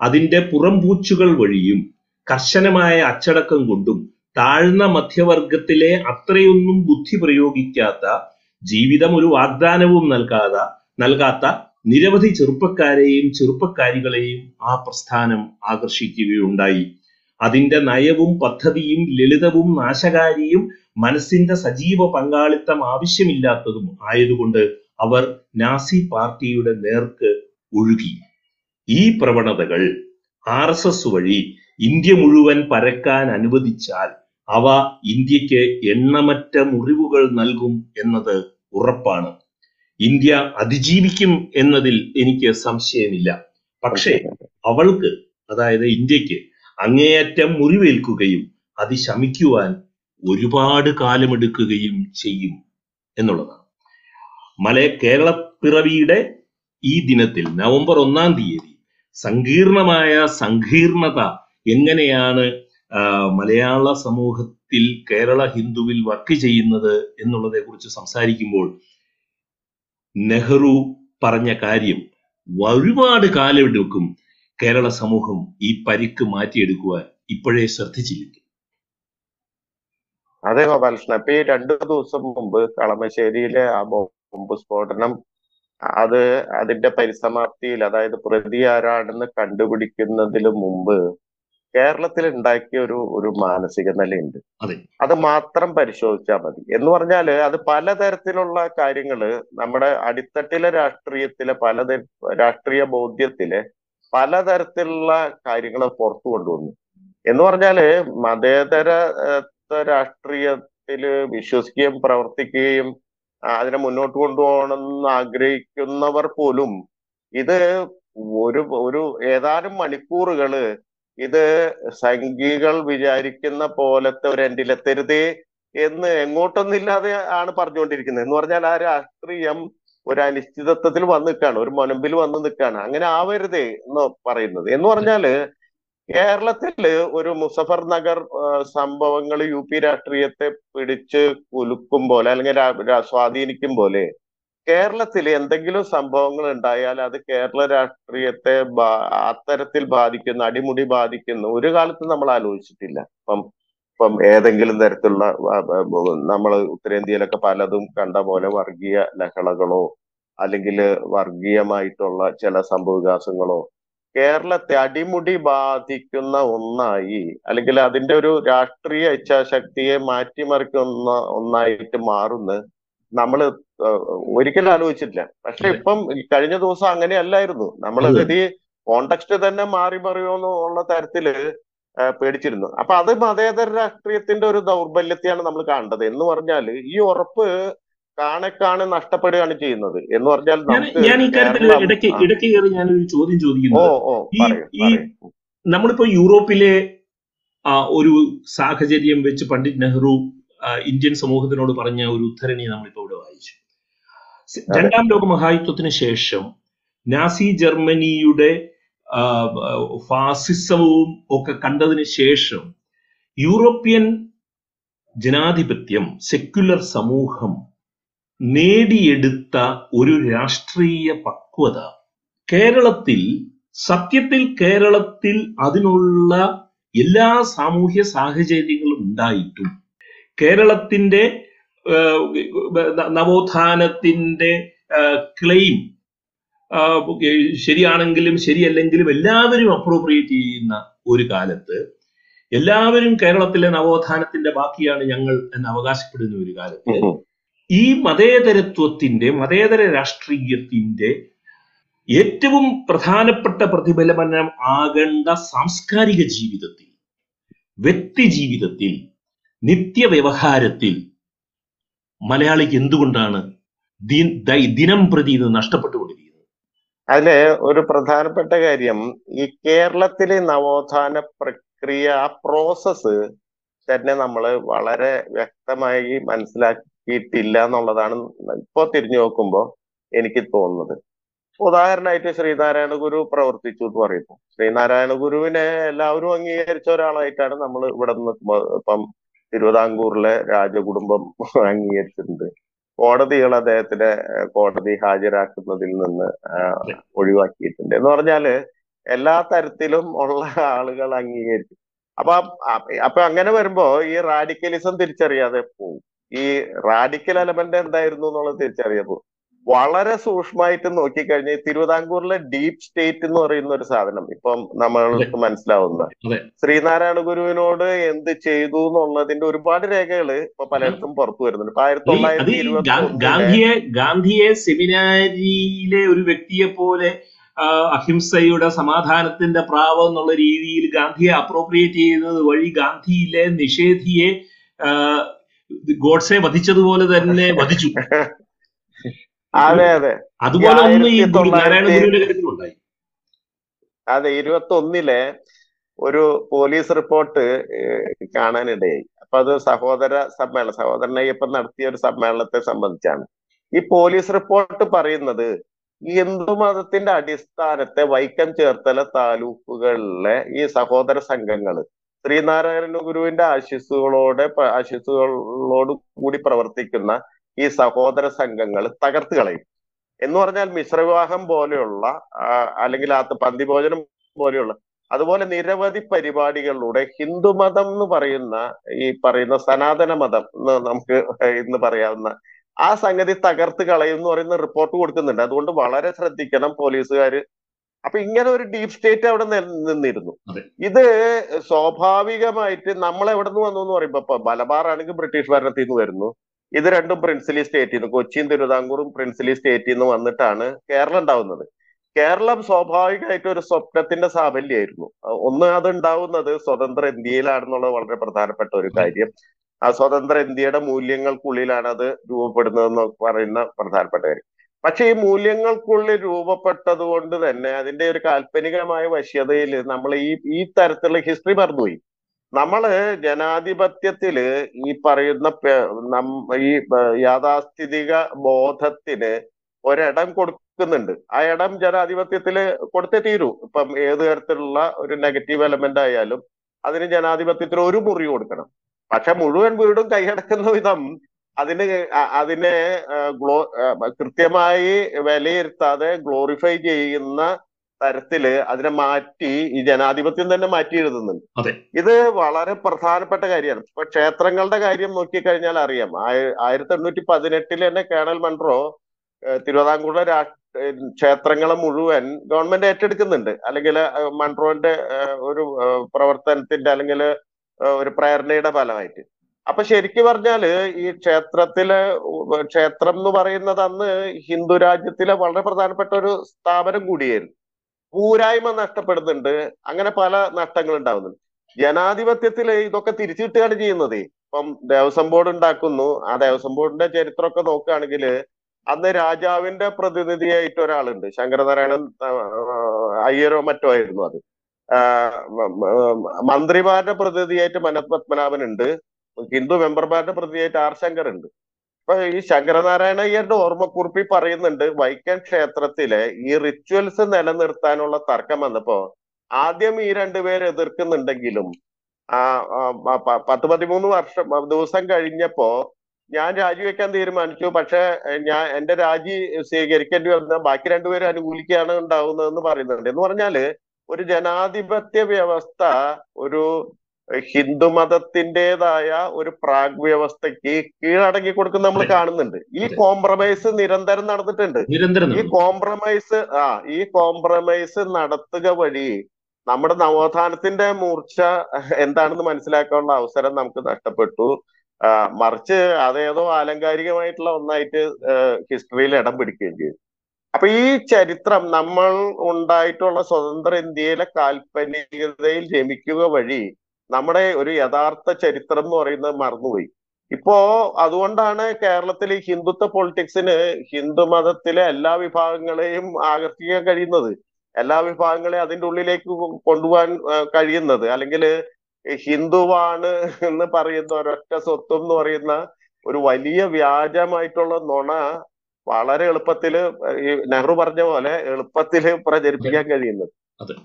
അതിന്റെ പുറംപൂച്ചുകൾ വഴിയും കർശനമായ അച്ചടക്കം കൊണ്ടും താഴ്ന്ന മധ്യവർഗത്തിലെ അത്രയൊന്നും ബുദ്ധി പ്രയോഗിക്കാത്ത ജീവിതം ഒരു വാഗ്ദാനവും നൽകാതെ നൽകാത്ത നിരവധി ചെറുപ്പക്കാരെയും ചെറുപ്പക്കാരികളെയും ആ പ്രസ്ഥാനം ആകർഷിക്കുകയുണ്ടായി. അതിന്റെ നയവും പദ്ധതിയും ലളിതവും നാശകാരിയും മനസ്സിന്റെ സജീവ പങ്കാളിത്തം ആവശ്യമില്ലാത്തതും ആയതുകൊണ്ട് അവർ നാസി പാർട്ടിയുടെ നേർക്ക് ഒഴുകി. ഈ പ്രവണതകൾ ആർ വഴി ഇന്ത്യ മുഴുവൻ പരക്കാൻ അനുവദിച്ചാൽ അവ ഇന്ത്യയ്ക്ക് എണ്ണമറ്റ മുറിവുകൾ നൽകും എന്നത് ഉറപ്പാണ്. ഇന്ത്യ അതിജീവിക്കും എന്നതിൽ എനിക്ക് സംശയമില്ല. പക്ഷേ അവൾക്ക് അതായത് ഇന്ത്യയ്ക്ക് അങ്ങേയറ്റം മുറിവേൽക്കുകയും അത് ശമിക്കുവാൻ ഒരുപാട് കാലമെടുക്കുകയും ചെയ്യും എന്നുള്ളതാണ്. മല കേരളപ്പിറവിയുടെ ഈ ദിനത്തിൽ നവംബർ ഒന്നാം തീയതി സങ്കീർണമായ സങ്കീർണത എങ്ങനെയാണ് മലയാള സമൂഹത്തിൽ കേരള ഹിന്ദുവിൽ വർക്ക് ചെയ്യുന്നത് എന്നുള്ളതെ കുറിച്ച് സംസാരിക്കുമ്പോൾ നെഹ്റു പറഞ്ഞ കാര്യം ഒരുപാട് കാലമെടുക്കും കേരള സമൂഹം ഈ പരിക്ക് മാറ്റിയെടുക്കുവാൻ ഇപ്പോഴേ ശ്രദ്ധിച്ചിരിക്കും. അതെ ഗോപാലകൃഷ്ണൻ ഇപ്പൊ ഈ രണ്ടു ദിവസം മുമ്പ് കളമശ്ശേരിയിലെ ആ ബോംബ് സ്ഫോടനം അത് അതിന്റെ പരിസമാപ്തിയിൽ അതായത് പ്രതി ആരാണെന്ന് കണ്ടുപിടിക്കുന്നതിന് മുമ്പ് കേരളത്തിൽ ഉണ്ടാക്കിയ ഒരു ഒരു മാനസിക നിലയുണ്ട്. അതെ. മാത്രം പരിശോധിച്ചാൽ മതി. എന്ന് പറഞ്ഞാൽ അത് പലതരത്തിലുള്ള കാര്യങ്ങൾ നമ്മുടെ അടിത്തട്ടിലെ രാഷ്ട്രീയത്തിലെ പല രാഷ്ട്രീയ ബോധ്യത്തിലെ പലതരത്തിലുള്ള കാര്യങ്ങൾ പുറത്തു കൊണ്ടുവന്നു. എന്ന് പറഞ്ഞാൽ മതേതര രാഷ്ട്രീയത്തിൽ രാഷ്ട്രീയത്തിൽ വിശ്വസിക്കുകയും പ്രവർത്തിക്കുകയും അതിനെ മുന്നോട്ട് കൊണ്ടുപോകണമെന്ന് ആഗ്രഹിക്കുന്നവർ പോലും ഇത് ഒരു ഒരു ഏതാനും മണിക്കൂറുകൾ ഇത് സംഘികൾ വിചാരിക്കുന്ന പോലത്തെ ഒരു എൻഡിലെത്തരുതേ എന്ന് എങ്ങോട്ടൊന്നില്ലാതെ ആണ് പറഞ്ഞുകൊണ്ടിരിക്കുന്നത്. എന്ന് പറഞ്ഞാൽ ആ രാഷ്ട്രീയം ഒരു അനിശ്ചിതത്വത്തിൽ വന്ന് നിൽക്കുകയാണ് ഒരു മുനമ്പിൽ വന്ന് നിൽക്കുകയാണ്. അങ്ങനെ ആവരുതേ എന്ന് പറയുന്നത്. എന്ന് പറഞ്ഞാൽ കേരളത്തിൽ ഒരു മുസഫർ നഗർ സംഭവങ്ങൾ യു പി രാഷ്ട്രീയത്തെ പിടിച്ച് കുലുക്കും പോലെ അല്ലെങ്കിൽ സ്വാധീനിക്കും പോലെ കേരളത്തിൽ എന്തെങ്കിലും സംഭവങ്ങൾ ഉണ്ടായാൽ അത് കേരള രാഷ്ട്രീയത്തെ അത്തരത്തിൽ ബാധിക്കുന്ന അടിമുടി ബാധിക്കുന്ന. ഒരു കാലത്ത് നമ്മൾ ആലോചിച്ചിട്ടില്ല. ഇപ്പം ഇപ്പം ഏതെങ്കിലും തരത്തിലുള്ള നമ്മൾ ഉത്തരേന്ത്യയിലൊക്കെ പലതും കണ്ട പോലെ വർഗീയ ലഹളകളോ അല്ലെങ്കിൽ വർഗീയമായിട്ടുള്ള ചില സംഭവവികാസങ്ങളോ കേരളത്തെ അടിമുടി ബാധിക്കുന്ന ഒന്നായി അല്ലെങ്കിൽ അതിന്റെ ഒരു രാഷ്ട്രീയ ഇച്ഛാശക്തിയെ മാറ്റിമറിക്കുന്ന ഒന്നായിട്ട് മാറുന്ന നമ്മൾ ഒരിക്കലും ആലോചിച്ചിട്ടില്ല. പക്ഷെ ഇപ്പം കഴിഞ്ഞ ദിവസം അങ്ങനെയല്ലായിരുന്നു. നമ്മൾ ഇതി ഈ കോണ്ടക്സ്റ്റ് തന്നെ മാറി മറിയോന്ന് ഉള്ള തരത്തിൽ പേടിച്ചിരുന്നു. അപ്പൊ അത് മതേതര രാഷ്ട്രീയത്തിന്റെ ഒരു ദൗർബല്യത്തെയാണ് നമ്മൾ കാണേണ്ടത്. എന്ന് പറഞ്ഞാൽ ഈ ഉറപ്പ് കാണെ കാണെ നഷ്ടപ്പെടുകയാണ് ചെയ്യുന്നത്. എന്ന് പറഞ്ഞാൽ ഞാൻ ഈ കാര്യത്തിൽ ഇടയ്ക്ക് കയറി ഞാനൊരു ചോദ്യം ഈ- നമ്മളിപ്പോ യൂറോപ്പിലെ ഒരു സാഹചര്യം വെച്ച് പണ്ഡിറ്റ് നെഹ്റു ഇന്ത്യൻ സമൂഹത്തിനോട് പറഞ്ഞ ഒരു ഉദ്ധരണി നമ്മളിപ്പോ ഇവിടെ വായിച്ചു. രണ്ടാം ലോക മഹായുദ്ധത്തിന് ശേഷം നാസി ജർമ്മനിയുടെ ഫാസിസവും ഒക്കെ കണ്ടതിന് ശേഷം യൂറോപ്യൻ ജനാധിപത്യം സെക്യുലർ സമൂഹം നേടിയെടുത്ത ഒരു രാഷ്ട്രീയ പക്വത. കേരളത്തിൽ സത്യത്തിൽ കേരളത്തിൽ അതിനുള്ള എല്ലാ സാമൂഹ്യ സാഹചര്യങ്ങളും ഉണ്ടായിട്ടും. കേരളത്തിന്റെ നവോത്ഥാനത്തിന്റെ ക്ലെയിം. ശരിയാണെങ്കിലും ശരിയല്ലെങ്കിലും എല്ലാവരും അപ്രോപ്രിയേറ്റ് ചെയ്യുന്ന ഒരു കാലത്ത് എല്ലാവരും കേരളത്തിലെ നവോത്ഥാനത്തിന്റെ ബാക്കിയാണ് ഞങ്ങൾ എന്ന് അവകാശപ്പെടുന്ന ഒരു കാലത്ത് ഈ മതേതരത്വത്തിന്റെ മതേതര രാഷ്ട്രീയത്തിന്റെ ഏറ്റവും പ്രധാനപ്പെട്ട പ്രതിഫലനം ആകേണ്ട സാംസ്കാരിക ജീവിതത്തിൽ വ്യക്തി ജീവിതത്തിൽ നിത്യവ്യവഹാരത്തിൽ മലയാളിക്ക് എന്തുകൊണ്ടാണ് ദിനം പ്രതി ഇത് നഷ്ടപ്പെട്ടുകൊണ്ടിരിക്കുന്നത്? അതിലെ ഒരു പ്രധാനപ്പെട്ട കാര്യം ഈ കേരളത്തിലെ നവോത്ഥാന പ്രക്രിയ ആ പ്രോസസ്സ് തന്നെ നമ്മൾ വളരെ വ്യക്തമായി മനസ്സിലാക്കിയിട്ടില്ല എന്നുള്ളതാണ് ഇപ്പോ തിരിഞ്ഞു നോക്കുമ്പോൾ എനിക്ക് തോന്നുന്നത്. ഉദാഹരണമായിട്ട് ശ്രീനാരായണ ഗുരു പ്രവർത്തിച്ചു എന്ന് പറയുന്നു. ശ്രീനാരായണ ഗുരുവിനെ എല്ലാവരും അംഗീകരിച്ച ഒരാളായിട്ടാണ് നമ്മൾ ഇവിടെ നിന്ന് ഇപ്പം തിരുവിതാംകൂറിലെ രാജകുടുംബം <laughs> അംഗീകരിച്ചിട്ടുണ്ട്. കോടതികൾ അദ്ദേഹത്തിനെ ഏഹ്, കോടതി ഹാജരാക്കുന്നതിൽ നിന്ന് ഒഴിവാക്കിയിട്ടുണ്ട്. എന്ന് പറഞ്ഞാൽ എല്ലാ തരത്തിലും ഉള്ള ആളുകൾ അംഗീകരിച്ചു. അപ്പൊ അപ്പൊ അങ്ങനെ വരുമ്പോ ഈ റാഡിക്കലിസം തിരിച്ചറിയാതെ പോകും ഈ റാഡിക്കൽ എലമെന്റ് എന്തായിരുന്നു എന്നുള്ളത് തിരിച്ചറിയാതെ പോകും വളരെ സൂക്ഷ്മമായിട്ട് നോക്കിക്കഴിഞ്ഞാൽ തിരുവിതാംകൂറിലെ ഡീപ് സ്റ്റേറ്റ് എന്ന് പറയുന്ന ഒരു സാധനം ഇപ്പം നമ്മൾക്ക് മനസ്സിലാവുന്ന. ശ്രീനാരായണ ഗുരുവിനോട് എന്ത് ചെയ്തു എന്നുള്ളതിന്റെ ഒരുപാട് രേഖകൾ ഇപ്പൊ പലയിടത്തും പുറത്തു വരുന്നുണ്ട്. ഇപ്പൊ ആയിരത്തി തൊള്ളായിരത്തി ഇരുപത്തി ഗാന്ധിയെ ഗാന്ധിയെ സെമിനാരിയിലെ ഒരു വ്യക്തിയെ പോലെ അഹിംസയുടെ സമാധാനത്തിന്റെ പ്രാവം എന്നുള്ള രീതിയിൽ ഗാന്ധിയെ അപ്രോപ്രിയേറ്റ് ചെയ്യുന്നത് വഴി ഗാന്ധിയിലെ നിഷേധിയെ ഗോഡ്സെ വധിച്ചതുപോലെ തന്നെ വധിച്ചു. <laughs> അതെ അതെ. അതുപോലെ ഒന്ന് ഈ ആയിരത്തി ഗുരു നാരായണ ഗുരുവിന്റെ കാര്യത്തിലുണ്ടായി അതെ ഇരുപത്തി ഒന്നിലെ ഒരു പോലീസ് റിപ്പോർട്ട് കാണാനിടയായി. അപ്പൊ അത് സഹോദര സമ്മേളനം സഹോദരൻ അയ്യപ്പൻ നടത്തിയ ഒരു സമ്മേളനത്തെ സംബന്ധിച്ചാണ്. ഈ പോലീസ് റിപ്പോർട്ട് പറയുന്നത് ഹിന്ദു മതത്തിന്റെ അടിസ്ഥാനത്തെ വൈക്കം ചേർത്തല താലൂക്കുകളിലെ ഈ സഹോദര സംഘങ്ങൾ ശ്രീനാരായണ ഗുരുവിന്റെ ആശിസ്സുകളോടെ ആശിസുകളോട് ആശിസ്സുകളോട് കൂടി പ്രവർത്തിക്കുന്ന ഈ സഹോദര സംഘങ്ങൾ തകർത്ത് കളയും. എന്ന് പറഞ്ഞാൽ മിശ്രവിവാഹം പോലെയുള്ള അല്ലെങ്കിൽ ആ പന്തിഭോജനം പോലെയുള്ള അതുപോലെ നിരവധി പരിപാടികളിലൂടെ ഹിന്ദുമതം എന്ന് പറയുന്ന ഈ പറയുന്ന സനാതന മതം എന്ന് നമുക്ക് ഇന്ന് പറയാവുന്ന ആ സംഗതി തകർത്ത് കളയും എന്ന് പറയുന്ന റിപ്പോർട്ട് കൊടുക്കുന്നുണ്ട്. അതുകൊണ്ട് വളരെ ശ്രദ്ധിക്കണം പോലീസുകാർ അപ്പൊ ഇങ്ങനെ ഒരു ഡീപ് സ്റ്റേറ്റ് അവിടെ നിന്നിരുന്നു. ഇത് സ്വാഭാവികമായിട്ട് നമ്മൾ എവിടെ നിന്ന് വന്നു എന്ന് പറയുമ്പോ ആണെങ്കിൽ ബ്രിട്ടീഷ് ഭരണത്തിൽ നിന്ന് വരുന്നു. ഇത് രണ്ടും പ്രിൻസിലി സ്റ്റേറ്റിൽ നിന്ന് കൊച്ചിയും തിരുവിതാംകൂറും പ്രിൻസിലി സ്റ്റേറ്റിൽ നിന്ന് വന്നിട്ടാണ് കേരളം ഉണ്ടാവുന്നത്. കേരളം സ്വാഭാവികമായിട്ട് ഒരു സ്വപ്നത്തിന്റെ സാഫല്യമായിരുന്നു ഒന്ന് അത് ഉണ്ടാവുന്നത് സ്വതന്ത്ര ഇന്ത്യയിലാണെന്നുള്ളത് വളരെ പ്രധാനപ്പെട്ട ഒരു കാര്യം. ആ സ്വതന്ത്ര ഇന്ത്യയുടെ മൂല്യങ്ങൾക്കുള്ളിലാണ് അത് രൂപപ്പെടുന്നതെന്ന് പറയുന്ന പ്രധാനപ്പെട്ട കാര്യം. പക്ഷെ ഈ മൂല്യങ്ങൾക്കുള്ളിൽ രൂപപ്പെട്ടത് കൊണ്ട് തന്നെ അതിന്റെ ഒരു കാൽപ്പനികമായ വശ്യതയിൽ നമ്മൾ ഈ ഈ തരത്തിലുള്ള ഹിസ്റ്ററി മറന്നുപോയി. നമ്മൾ ജനാധിപത്യത്തിൽ ഈ പറയുന്ന ഈ യാഥാസ്ഥിതിക ബോധത്തിന് ഒരിടം കൊടുക്കുന്നുണ്ട്. ആ ഇടം ജനാധിപത്യത്തിൽ കൊടുത്തേ തീരൂ. ഇപ്പം ഏത് തരത്തിലുള്ള ഒരു നെഗറ്റീവ് എലമെന്റ് ആയാലും അതിന് ജനാധിപത്യത്തിന് ഒരു മുറി കൊടുക്കണം. പക്ഷെ മുഴുവൻ വീടും കൈയടക്കുന്ന വിധം അതിന് അതിനെ ഗ്ലോ കൃത്യമായി വിലയിരുത്താതെ ഗ്ലോറിഫൈ ചെയ്യുന്ന തരത്തിൽ അതിനെ മാറ്റി ഈ ജനാധിപത്യം തന്നെ മാറ്റി എഴുതുന്നുണ്ട്. ഇത് വളരെ പ്രധാനപ്പെട്ട കാര്യമാണ്. ഇപ്പൊ ക്ഷേത്രങ്ങളുടെ കാര്യം നോക്കിക്കഴിഞ്ഞാൽ അറിയാം. ആയ- ആയിരത്തി എണ്ണൂറ്റി പതിനെട്ടിൽ തന്നെ കേണൽ മൺട്രോ തിരുവിതാംകൂറിലെ ക്ഷേത്രങ്ങളെ മുഴുവൻ ഗവൺമെന്റ് ഏറ്റെടുക്കുന്നുണ്ട്. അല്ലെങ്കിൽ മൺട്രോന്റെ ഒരു പ്രവർത്തനത്തിന്റെ അല്ലെങ്കിൽ ഒരു പ്രേരണയുടെ ഫലമായിട്ട്. അപ്പൊ ശരിക്കും പറഞ്ഞാൽ ഈ ക്ഷേത്രത്തിലെ ക്ഷേത്രം എന്ന് പറയുന്നത് അന്ന് ഹിന്ദു രാജ്യത്തിലെ വളരെ പ്രധാനപ്പെട്ട ഒരു സ്ഥാപനം കൂടിയായിരുന്നു. ഊരായ്മ നഷ്ടപ്പെടുന്നുണ്ട്. അങ്ങനെ പല നഷ്ടങ്ങൾ ഉണ്ടാവുന്നുണ്ട്. ജനാധിപത്യത്തിൽ ഇതൊക്കെ തിരിച്ചു കിട്ടുകയാണ് ചെയ്യുന്നത്. ഇപ്പം ദേവസ്വം ബോർഡ് ഉണ്ടാക്കുന്നു. ആ ദേവസ്വം ബോർഡിന്റെ ചരിത്രമൊക്കെ നോക്കുകയാണെങ്കിൽ അന്ന് രാജാവിന്റെ പ്രതിനിധിയായിട്ട് ഒരാളുണ്ട്. ശങ്കരനാരായണൻ അയ്യരോ മറ്റോ ആയിരുന്നു അത്. മന്ത്രിമാരുടെ പ്രതിനിധിയായിട്ട് മനത് പത്മനാഭൻ ഉണ്ട്. ഹിന്ദു മെമ്പർമാരുടെ പ്രതിനിധിയായിട്ട് ആർ ശങ്കർ ഉണ്ട്. അപ്പൊ ഈ ശങ്കരനാരായണ അയ്യരുടെ ഓർമ്മക്കുറിപ്പിൽ പറയുന്നുണ്ട് വൈക്കം ക്ഷേത്രത്തിലെ ഈ റിച്വൽസ് നിലനിർത്താനുള്ള തർക്കം വന്നപ്പോ ആദ്യം ഈ രണ്ടുപേർ എതിർക്കുന്നുണ്ടെങ്കിലും ആ പത്ത് പതിമൂന്ന് വർഷം ദിവസം കഴിഞ്ഞപ്പോ ഞാൻ രാജിവെക്കാൻ തീരുമാനിച്ചു. പക്ഷെ ഞാൻ എന്റെ രാജി സ്വീകരിക്കേണ്ടി വന്ന ബാക്കി രണ്ടുപേരും അനുകൂലിക്കുകയാണ് ഉണ്ടാവുന്നതെന്ന് പറയുന്നുണ്ട്. എന്ന് പറഞ്ഞാൽ ഒരു ജനാധിപത്യ വ്യവസ്ഥ ഒരു ഹിന്ദു മതത്തിന്റെതായ ഒരു പ്രാഗ് വ്യവസ്ഥയ്ക്ക് കീഴടങ്ങി കൊടുക്കുന്ന നമ്മൾ കാണുന്നുണ്ട്. ഈ കോംപ്രമൈസ് നിരന്തരം നടന്നിട്ടുണ്ട്. ഈ കോംപ്രമൈസ് ആ ഈ കോംപ്രമൈസ് നടത്തുക വഴി നമ്മുടെ നവോത്ഥാനത്തിന്റെ മൂർച്ച എന്താണെന്ന് മനസ്സിലാക്കാനുള്ള അവസരം നമുക്ക് നഷ്ടപ്പെട്ടു. മറിച്ച് അതേതോ ആലങ്കാരികമായിട്ടുള്ള ഒന്നായിട്ട് ഹിസ്റ്ററിയിൽ ഇടം പിടിക്കുകയും ചെയ്തു. അപ്പൊ ഈ ചരിത്രം നമ്മൾ ഉണ്ടായിട്ടുള്ള സ്വതന്ത്ര ഇന്ത്യയിലെ കാൽപ്പനികതയിൽ രമിക്കുക വഴി നമ്മുടെ ഒരു യഥാർത്ഥ ചരിത്രം എന്ന് പറയുന്നത് മറന്നുപോയി. ഇപ്പോ അതുകൊണ്ടാണ് കേരളത്തിൽ ഈ ഹിന്ദുത്വ പൊളിറ്റിക്സിന് ഹിന്ദു മതത്തിലെ എല്ലാ വിഭാഗങ്ങളെയും ആകർഷിക്കാൻ കഴിയുന്നത്. എല്ലാ വിഭാഗങ്ങളെയും അതിന്റെ ഉള്ളിലേക്ക് കൊണ്ടുപോകാൻ കഴിയുന്നത്. അല്ലെങ്കിൽ ഹിന്ദുവാണ് എന്ന് പറയുന്ന ഒരൊറ്റ സ്വത്വം എന്ന് പറയുന്ന ഒരു വലിയ വ്യാജമായിട്ടുള്ള നുണ വളരെ എളുപ്പത്തിൽ ഈ നെഹ്റു പറഞ്ഞ പോലെ എളുപ്പത്തിൽ പ്രചരിപ്പിക്കാൻ കഴിയുന്നത്.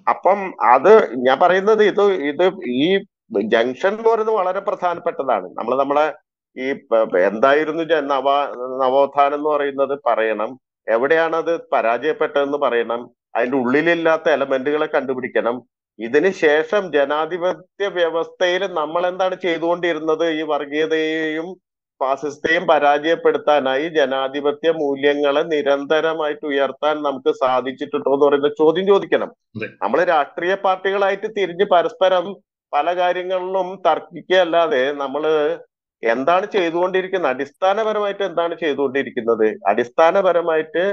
അപ്പം അത് ഞാൻ പറയുന്നത് ഇത് ഇത് ഈ ജംഗ്ഷൻ എന്ന് പറയുന്നത് വളരെ പ്രധാനപ്പെട്ടതാണ്. നമ്മൾ നമ്മളെ ഈ എന്തായിരുന്നു നവ നവോത്ഥാനം എന്ന് പറയുന്നത്? പറയണം. എവിടെയാണ് അത് പരാജയപ്പെട്ടതെന്ന് പറയണം. അതിന്റെ ഉള്ളിലില്ലാത്ത എലമെന്റുകളെ കണ്ടുപിടിക്കണം. ഇതിന് ശേഷം ജനാധിപത്യ വ്യവസ്ഥയിൽ നമ്മൾ എന്താണ് ചെയ്തുകൊണ്ടിരുന്നത്? ഈ വർഗീയതയെയും ഫാസിസത്തെയും പരാജയപ്പെടുത്താനായി ജനാധിപത്യ മൂല്യങ്ങളെ നിരന്തരമായിട്ട് ഉയർത്താൻ നമുക്ക് സാധിച്ചിട്ടുണ്ടോ എന്ന് പറയുന്ന ചോദ്യം ചോദിക്കണം. നമ്മൾ രാഷ്ട്രീയ പാർട്ടികളായിട്ട് തിരിഞ്ഞ് പരസ്പരം പല കാര്യങ്ങളിലും തർക്കിക്കുകയല്ലാതെ നമ്മൾ എന്താണ് ചെയ്തുകൊണ്ടിരിക്കുന്നത്? അടിസ്ഥാനപരമായിട്ട് എന്താണ് ചെയ്തുകൊണ്ടിരിക്കുന്നത്? അടിസ്ഥാനപരമായിട്ട്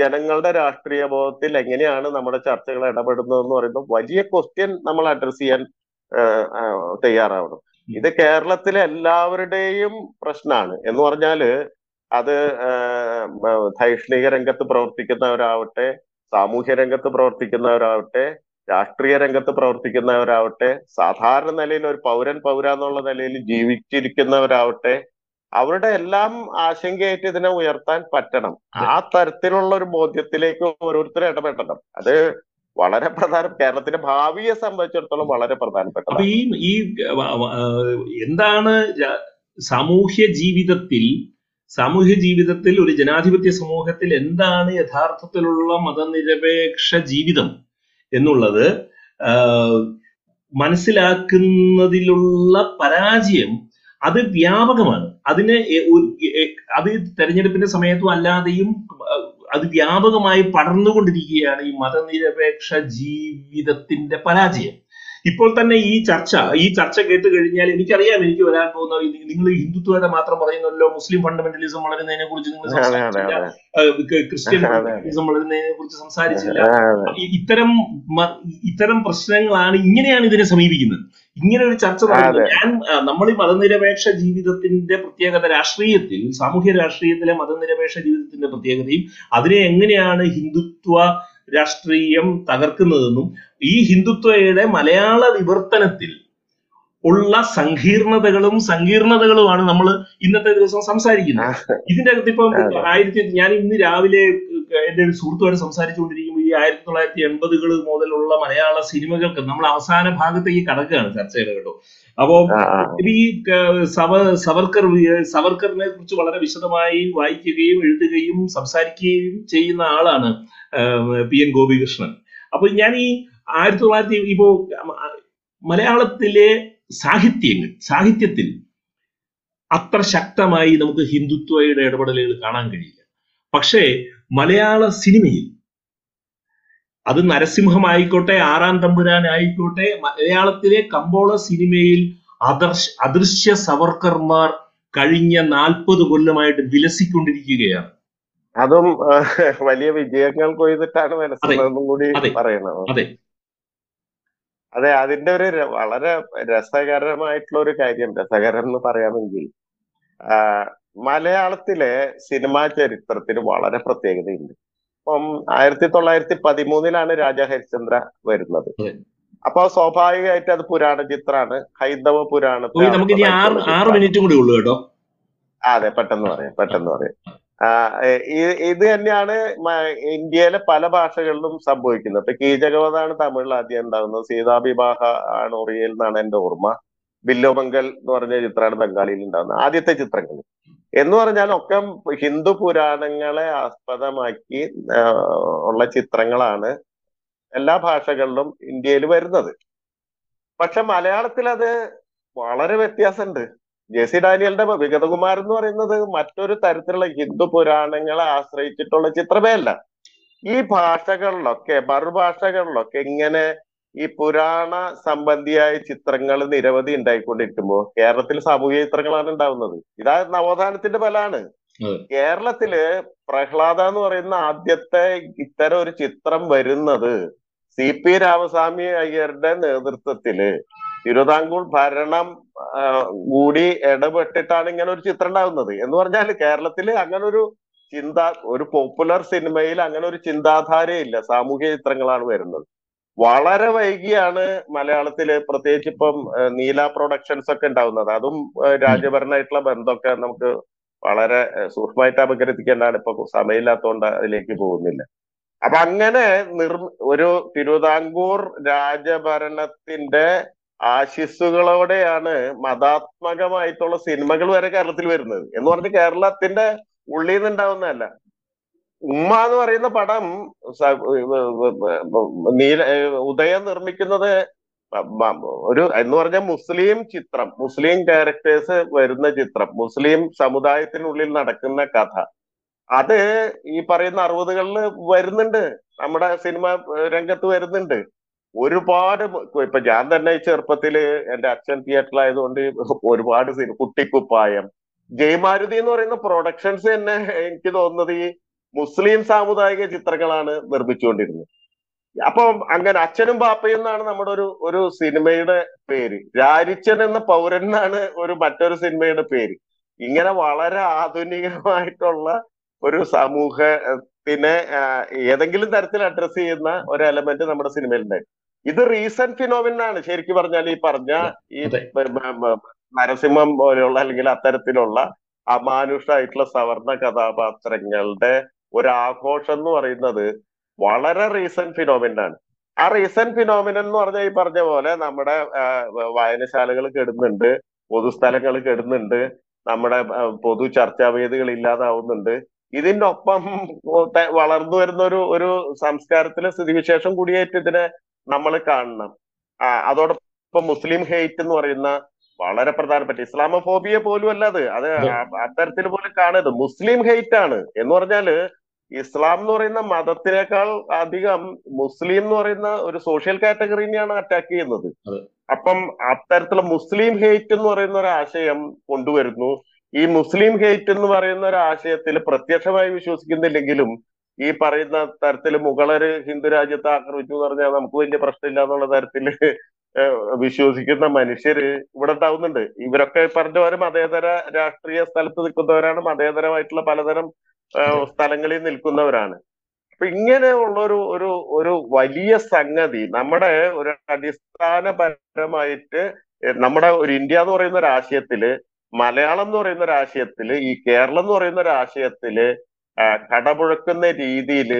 ജനങ്ങളുടെ രാഷ്ട്രീയ ബോധത്തിൽ എങ്ങനെയാണ് നമ്മുടെ ചർച്ചകൾ ഇടപെടുന്നത് എന്ന് പറയുന്നത് വലിയ ക്വസ്റ്റ്യൻ നമ്മൾ അഡ്രസ് ചെയ്യാൻ തയ്യാറാവണം. ഇത് കേരളത്തിലെ എല്ലാവരുടെയും പ്രശ്നമാണ്. എന്ന് പറഞ്ഞാൽ അത് ധൈഷ്ണിക രംഗത്ത് പ്രവർത്തിക്കുന്നവരാവട്ടെ സാമൂഹ്യ രംഗത്ത് പ്രവർത്തിക്കുന്നവരാവട്ടെ രാഷ്ട്രീയ രംഗത്ത് പ്രവർത്തിക്കുന്നവരാവട്ടെ സാധാരണ നിലയിൽ ഒരു പൗരൻ പൗര എന്നുള്ള നിലയിൽ ജീവിച്ചിരിക്കുന്നവരാവട്ടെ അവരുടെ എല്ലാം ആശങ്കയായിട്ട് ഇതിനെ ഉയർത്താൻ പറ്റണം. ആ തരത്തിലുള്ള ഒരു ബോധ്യത്തിലേക്ക് ഓരോരുത്തരും ഇടപെടണം. അത് വളരെ പ്രധാന കേരളത്തിന്റെ ഭാവിയെ സംബന്ധിച്ചിടത്തോളം വളരെ അപ്പൊ പ്രധാനപ്പെട്ടതാണ് ഈ ഈ എന്താണ് സാമൂഹ്യ ജീവിതത്തിൽ സാമൂഹ്യ ജീവിതത്തിൽ ഒരു ജനാധിപത്യ സമൂഹത്തിൽ എന്താണ് യഥാർത്ഥത്തിലുള്ള മതനിരപേക്ഷ ജീവിതം? എന്നുള്ളത് മനസ്സിലാക്കുന്നതിലുള്ള പരാജയം അത് വ്യാപകമാണ്. അതിന് അത് തെരഞ്ഞെടുപ്പിന്റെ സമയത്തും അല്ലാതെയും അത് വ്യാപകമായി പടർന്നുകൊണ്ടിരിക്കുകയാണ് ഈ മതനിരപേക്ഷ ജീവിതത്തിന്റെ പരാജയം. ഇപ്പോൾ തന്നെ ഈ ചർച്ച ഈ ചർച്ച കേട്ട് കഴിഞ്ഞാൽ എനിക്കറിയാം എനിക്ക് വരാൻ പോകുന്ന നിങ്ങൾ ഹിന്ദുത്വത്തെ ഹിന്ദുത്വയുടെ മാത്രം പറയുന്നല്ലോ മുസ്ലിം ഫണ്ടമെന്റലിസം വളരുന്നതിനെ കുറിച്ച് നിങ്ങൾ ക്രിസ്ത്യൻ. ഫണ്ടമെന്റലിസം വളരുന്നതിനെ കുറിച്ച് സംസാരിച്ചില്ല. ഇത്തരം ഇത്തരം പ്രശ്നങ്ങളാണ് ഇങ്ങനെയാണ് ഇതിനെ സമീപിക്കുന്നത്. ഇങ്ങനെ ഒരു ചർച്ച നടക്കുന്നത് ഞാൻ നമ്മൾ ഈ മതനിരപേക്ഷ ജീവിതത്തിന്റെ പ്രത്യേകത രാഷ്ട്രീയത്തിൽ സാമൂഹ്യ രാഷ്ട്രീയത്തിലെ മതനിരപേക്ഷ ജീവിതത്തിന്റെ പ്രത്യേകതയും അതിനെ എങ്ങനെയാണ് ഹിന്ദുത്വ രാഷ്ട്രീയം തകർക്കുന്നതെന്നും ഈ ഹിന്ദുത്വയുടെ മലയാള വിവർത്തനത്തിൽ ഉള്ള സങ്കീർണതകളും സങ്കീർണതകളുമാണ് നമ്മൾ ഇന്നത്തെ ദിവസം സംസാരിക്കുന്നത്. ഇതിന്റെ അകത്ത് ഇപ്പം ആയിരത്തി ഞാൻ ഇന്ന് രാവിലെ എന്റെ ഒരു സുഹൃത്തുമായിട്ട് സംസാരിച്ചുകൊണ്ടിരിക്കുമ്പോൾ ഈ ആയിരത്തി തൊള്ളായിരത്തി എൺപതുകൾ മുതലുള്ള മലയാള സിനിമകൾക്ക് നമ്മൾ അവസാന ഭാഗത്തേക്ക് കടക്കുകയാണ് ചർച്ചയുടെ കേട്ടോ. അപ്പോ. ഈ സവ സവർക്കർ സവർക്കറിനെ കുറിച്ച് വളരെ വിശദമായി വായിക്കുകയും എഴുതുകയും സംസാരിക്കുകയും ചെയ്യുന്ന ആളാണ് പി എൻ ഗോപികൃഷ്ണൻ. അപ്പൊ ഞാൻ ഈ ആയിരത്തി തൊള്ളായിരത്തി ഇപ്പോ മലയാളത്തിലെ സാഹിത്യങ്ങൾ സാഹിത്യത്തിൽ അത്ര ശക്തമായി നമുക്ക് ഹിന്ദുത്വയുടെ ഇടപെടലുകൾ കാണാൻ കഴിയില്ല. പക്ഷേ മലയാള സിനിമയിൽ അത് നരസിംഹമായിക്കോട്ടെ ആറാം തമ്പുരാൻ ആയിക്കോട്ടെ മലയാളത്തിലെ കമ്പോള സിനിമയിൽ അദർശ അദൃശ്യ സവർക്കർമാർ കഴിഞ്ഞ നാൽപ്പത് കൊല്ലമായിട്ട് വിലസിക്കൊണ്ടിരിക്കുകയാണ്. അതും വലിയ വിജയങ്ങൾ കൊയ്തിട്ടാണ് മനസ്സിലെന്നും കൂടി പറയുന്നത്. പറയണം അതെ. അതെ അതിന്റെ ഒരു വളരെ രസകരമായിട്ടുള്ള ഒരു കാര്യം രസകരം എന്ന് പറയാമെങ്കിൽ മലയാളത്തിലെ സിനിമാ ചരിത്രത്തിന് വളരെ പ്രത്യേകതയുണ്ട് ഇപ്പം ആയിരത്തി തൊള്ളായിരത്തി പതിമൂന്നിലാണ് രാജ ഹരിശ്ചന്ദ്ര വരുന്നത്. അപ്പൊ സ്വാഭാവികമായിട്ട് അത് പുരാണ ചിത്രമാണ് ഹൈന്ദവ പുരാണത്തെ നമുക്ക് ആറ്. മിനിറ്റും കൂടി ഉള്ളൂ കേട്ടോ അതെ പെട്ടെന്ന് പറയാം പെട്ടെന്ന് പറയാം ഇത് തന്നെയാണ് ഇന്ത്യയിലെ പല ഭാഷകളിലും സംഭവിക്കുന്നത്. ഇപ്പൊ കീചകവധാണ് തമിഴിൽ ആദ്യം ഉണ്ടാകുന്നത്. സീതാഭിവാഹ ആണ് ഒറിയൽ എന്നാണ് എന്റെ ഓർമ്മ. ബില്ലോമംഗൽ എന്ന് പറഞ്ഞ ചിത്രമാണ് ബംഗാളിയിൽ ഉണ്ടാകുന്നത്. ആദ്യത്തെ ചിത്രങ്ങൾ. എന്ന് പറഞ്ഞാൽ ഒക്കെ ഹിന്ദു പുരാണങ്ങളെ ആസ്പദമാക്കി ഉള്ള ചിത്രങ്ങളാണ് എല്ലാ ഭാഷകളിലും ഇന്ത്യയിൽ വരുന്നത്. പക്ഷെ മലയാളത്തിൽ അത് വളരെ വ്യത്യാസമുണ്ട്. ജെ സി ഡാനിയലിന്റെ വിഗതകുമാരൻ എന്ന് പറയുന്നത് മറ്റൊരു തരത്തിലുള്ള ഹിന്ദു പുരാണങ്ങളെ ആശ്രയിച്ചിട്ടുള്ള ചിത്രമേ അല്ല ഈ ഭാഷകളിലൊക്കെ മറുഭാഷകളിലൊക്കെ ഇങ്ങനെ ഈ പുരാണ സംബന്ധിയായ ചിത്രങ്ങൾ നിരവധി ഉണ്ടായിക്കൊണ്ടിരിക്കുമ്പോൾ കേരളത്തിൽ സാമൂഹിക ചിത്രങ്ങളാണ് ഉണ്ടാവുന്നത്. ഇതാ നവോത്ഥാനത്തിന്റെ ഫലമാണ്. കേരളത്തിൽ പ്രഹ്ലാദ എന്ന് പറയുന്ന ആദ്യത്തെ ഇത്തരം ഒരു ചിത്രം വരുന്നത് സി പി രാമസ്വാമി അയ്യരുടെ നേതൃത്വത്തിൽ തിരുവിതാംകൂർ ഭരണം കൂടി ഇടപെട്ടിട്ടാണ് ഇങ്ങനെ ഒരു ചിത്രം ഉണ്ടാകുന്നത്. എന്ന് പറഞ്ഞാൽ കേരളത്തിൽ അങ്ങനെ ഒരു ചിന്ത ഒരു പോപ്പുലർ സിനിമയിൽ അങ്ങനെ ഒരു ചിന്താധാരയില്ല സാമൂഹ്യ ചിത്രങ്ങളാണ് വരുന്നത്. വളരെ വൈകിയാണ് മലയാളത്തിൽ പ്രത്യേകിച്ച് ഇപ്പം നീല പ്രൊഡക്ഷൻസ് ഒക്കെ ഉണ്ടാവുന്നത് അതും രാജ്യഭരണമായിട്ടുള്ള ബന്ധമൊക്കെ നമുക്ക് വളരെ സൂക്ഷ്മമായിട്ട് അപഗ്രഥിക്കേണ്ടതാണ് ഇപ്പൊ സമയമില്ലാത്തതുകൊണ്ട് അതിലേക്ക് പോകുന്നില്ല. അപ്പൊ അങ്ങനെ നിർ ഒരു തിരുവിതാംകൂർ രാജഭരണത്തിന്റെ ആശിസ്സുകളോടെയാണ് മതാത്മകമായിട്ടുള്ള സിനിമകൾ വരെ കേരളത്തിൽ വരുന്നത്. എന്ന് പറഞ്ഞ് കേരളത്തിന്റെ ഉള്ളിൽ നിന്നുണ്ടാവുന്നതല്ല ഉമ്മ എന്ന് പറയുന്ന പടം നീല ഉദയം നിർമ്മിക്കുന്നത് ഒരു എന്ന് പറഞ്ഞ മുസ്ലിം ചിത്രം മുസ്ലിം ക്യാരക്ടേഴ്സ് വരുന്ന ചിത്രം മുസ്ലിം സമുദായത്തിനുള്ളിൽ നടക്കുന്ന കഥ. അത് ഈ പറയുന്ന അറുപതുകളിൽ വരുന്നുണ്ട്. നമ്മുടെ സിനിമ രംഗത്ത് വരുന്നുണ്ട്. ഒരുപാട് ഇപ്പൊ ഞാൻ തന്നെ ചെറുപ്പത്തിൽ എന്റെ അച്ഛൻ തിയേറ്ററിലായതുകൊണ്ട് ഒരുപാട് സിനിമ കുട്ടിക്കുപ്പായം ജയമാരുതി എന്ന് പറയുന്ന പ്രൊഡക്ഷൻസ് തന്നെ എനിക്ക് തോന്നുന്നത് ഈ മുസ്ലിം സാമുദായിക ചിത്രങ്ങളാണ് നിർമ്മിച്ചുകൊണ്ടിരുന്നത്. അപ്പം അങ്ങനെ അച്ഛനും ബാപ്പയും എന്നാണ് നമ്മുടെ ഒരു ഒരു സിനിമയുടെ പേര്. രാരിച്ചൻ എന്ന പൗരൻ എന്നാണ് ഒരു മറ്റൊരു സിനിമയുടെ പേര്. ഇങ്ങനെ വളരെ ആധുനികമായിട്ടുള്ള ഒരു സമൂഹത്തിനെ ഏതെങ്കിലും തരത്തിൽ അഡ്രസ് ചെയ്യുന്ന ഒരു എലമെന്റ് നമ്മുടെ സിനിമയിലുണ്ടായി. ഇത് റീസെന്റ് ഫിനോമിൻ ആണ്. ശരിക്കും പറഞ്ഞാൽ ഈ പറഞ്ഞ ഈ നരസിംഹം പോലെയുള്ള അല്ലെങ്കിൽ അത്തരത്തിലുള്ള അമാനുഷായിട്ടുള്ള സവർണ കഥാപാത്രങ്ങളുടെ ഒരു ആഘോഷം എന്ന് പറയുന്നത് വളരെ റീസെന്റ് ഫിനോമിനൻ ആണ്. ആ റീസെന്റ് ഫിനോമിനൻ എന്ന് പറഞ്ഞാൽ ഈ പറഞ്ഞ പോലെ നമ്മുടെ വായനശാലകൾ കെടുന്നുണ്ട് പൊതുസ്ഥലങ്ങൾ കെടുന്നുണ്ട് നമ്മുടെ പൊതു പൊതു ചർച്ചാവേദികൾ ഇല്ലാതാവുന്നുണ്ട്. ഇതിന്റെ ഒപ്പം വളർന്നു വരുന്ന ഒരു ഒരു സംസ്കാരത്തിലെ സ്ഥിതിവിശേഷം കൂടിയായിട്ട് ഇതിനെ നമ്മൾ കാണണം. അതോടൊപ്പം മുസ്ലിം ഹെയ്റ്റ് എന്ന് പറയുന്ന വളരെ പ്രധാനപ്പെട്ട ഇസ്ലാമോഫോബിയ പോലും അല്ല അത്. അത് അത്തരത്തിൽ പോലും കാണരുത്. മുസ്ലിം ഹെയ്റ്റ് ആണ്. എന്ന് പറഞ്ഞാൽ ഇസ്ലാം എന്ന് പറയുന്ന മതത്തിനേക്കാൾ അധികം മുസ്ലിം എന്ന് പറയുന്ന ഒരു സോഷ്യൽ കാറ്റഗറിനെയാണ് അറ്റാക്ക് ചെയ്യുന്നത്. അപ്പം അത്തരത്തിലുള്ള മുസ്ലിം ഹെയ്റ്റ് എന്ന് പറയുന്ന ഒരു ആശയം കൊണ്ടുവരുന്നു. ഈ മുസ്ലിം ഹെയ്റ്റ് എന്ന് പറയുന്ന ഒരു ആശയത്തിൽ പ്രത്യക്ഷമായി വിശ്വസിക്കുന്നില്ലെങ്കിലും ഈ പറയുന്ന തരത്തിൽ മുഗളര് ഹിന്ദു രാജ്യത്തെ ആക്രമിച്ചു എന്ന് പറഞ്ഞാൽ നമുക്ക് വലിയ പ്രശ്നമില്ല എന്നുള്ള തരത്തിൽ വിശ്വസിക്കുന്ന മനുഷ്യര് ഇവിടെ ഉണ്ടാവുന്നുണ്ട്. ഇവരൊക്കെ പറഞ്ഞ പോലെ മതേതര രാഷ്ട്രീയ സ്ഥലത്ത് നിൽക്കുന്നവരാണ്. മതേതരമായിട്ടുള്ള പലതരം സ്ഥലങ്ങളിൽ നിൽക്കുന്നവരാണ്. അപ്പൊ ഇങ്ങനെയുള്ള ഒരു ഒരു ഒരു വലിയ സംഗതി നമ്മുടെ ഒരു അടിസ്ഥാനപരമായിട്ട് നമ്മുടെ ഒരു ഇന്ത്യ എന്ന് പറയുന്ന ഒരു ആശയത്തിൽ മലയാളം എന്ന് പറയുന്ന ഒരു ആശയത്തിൽ ഈ കേരളം എന്ന് പറയുന്ന ഒരു ആശയത്തിൽ കടപുഴക്കുന്ന രീതിയിൽ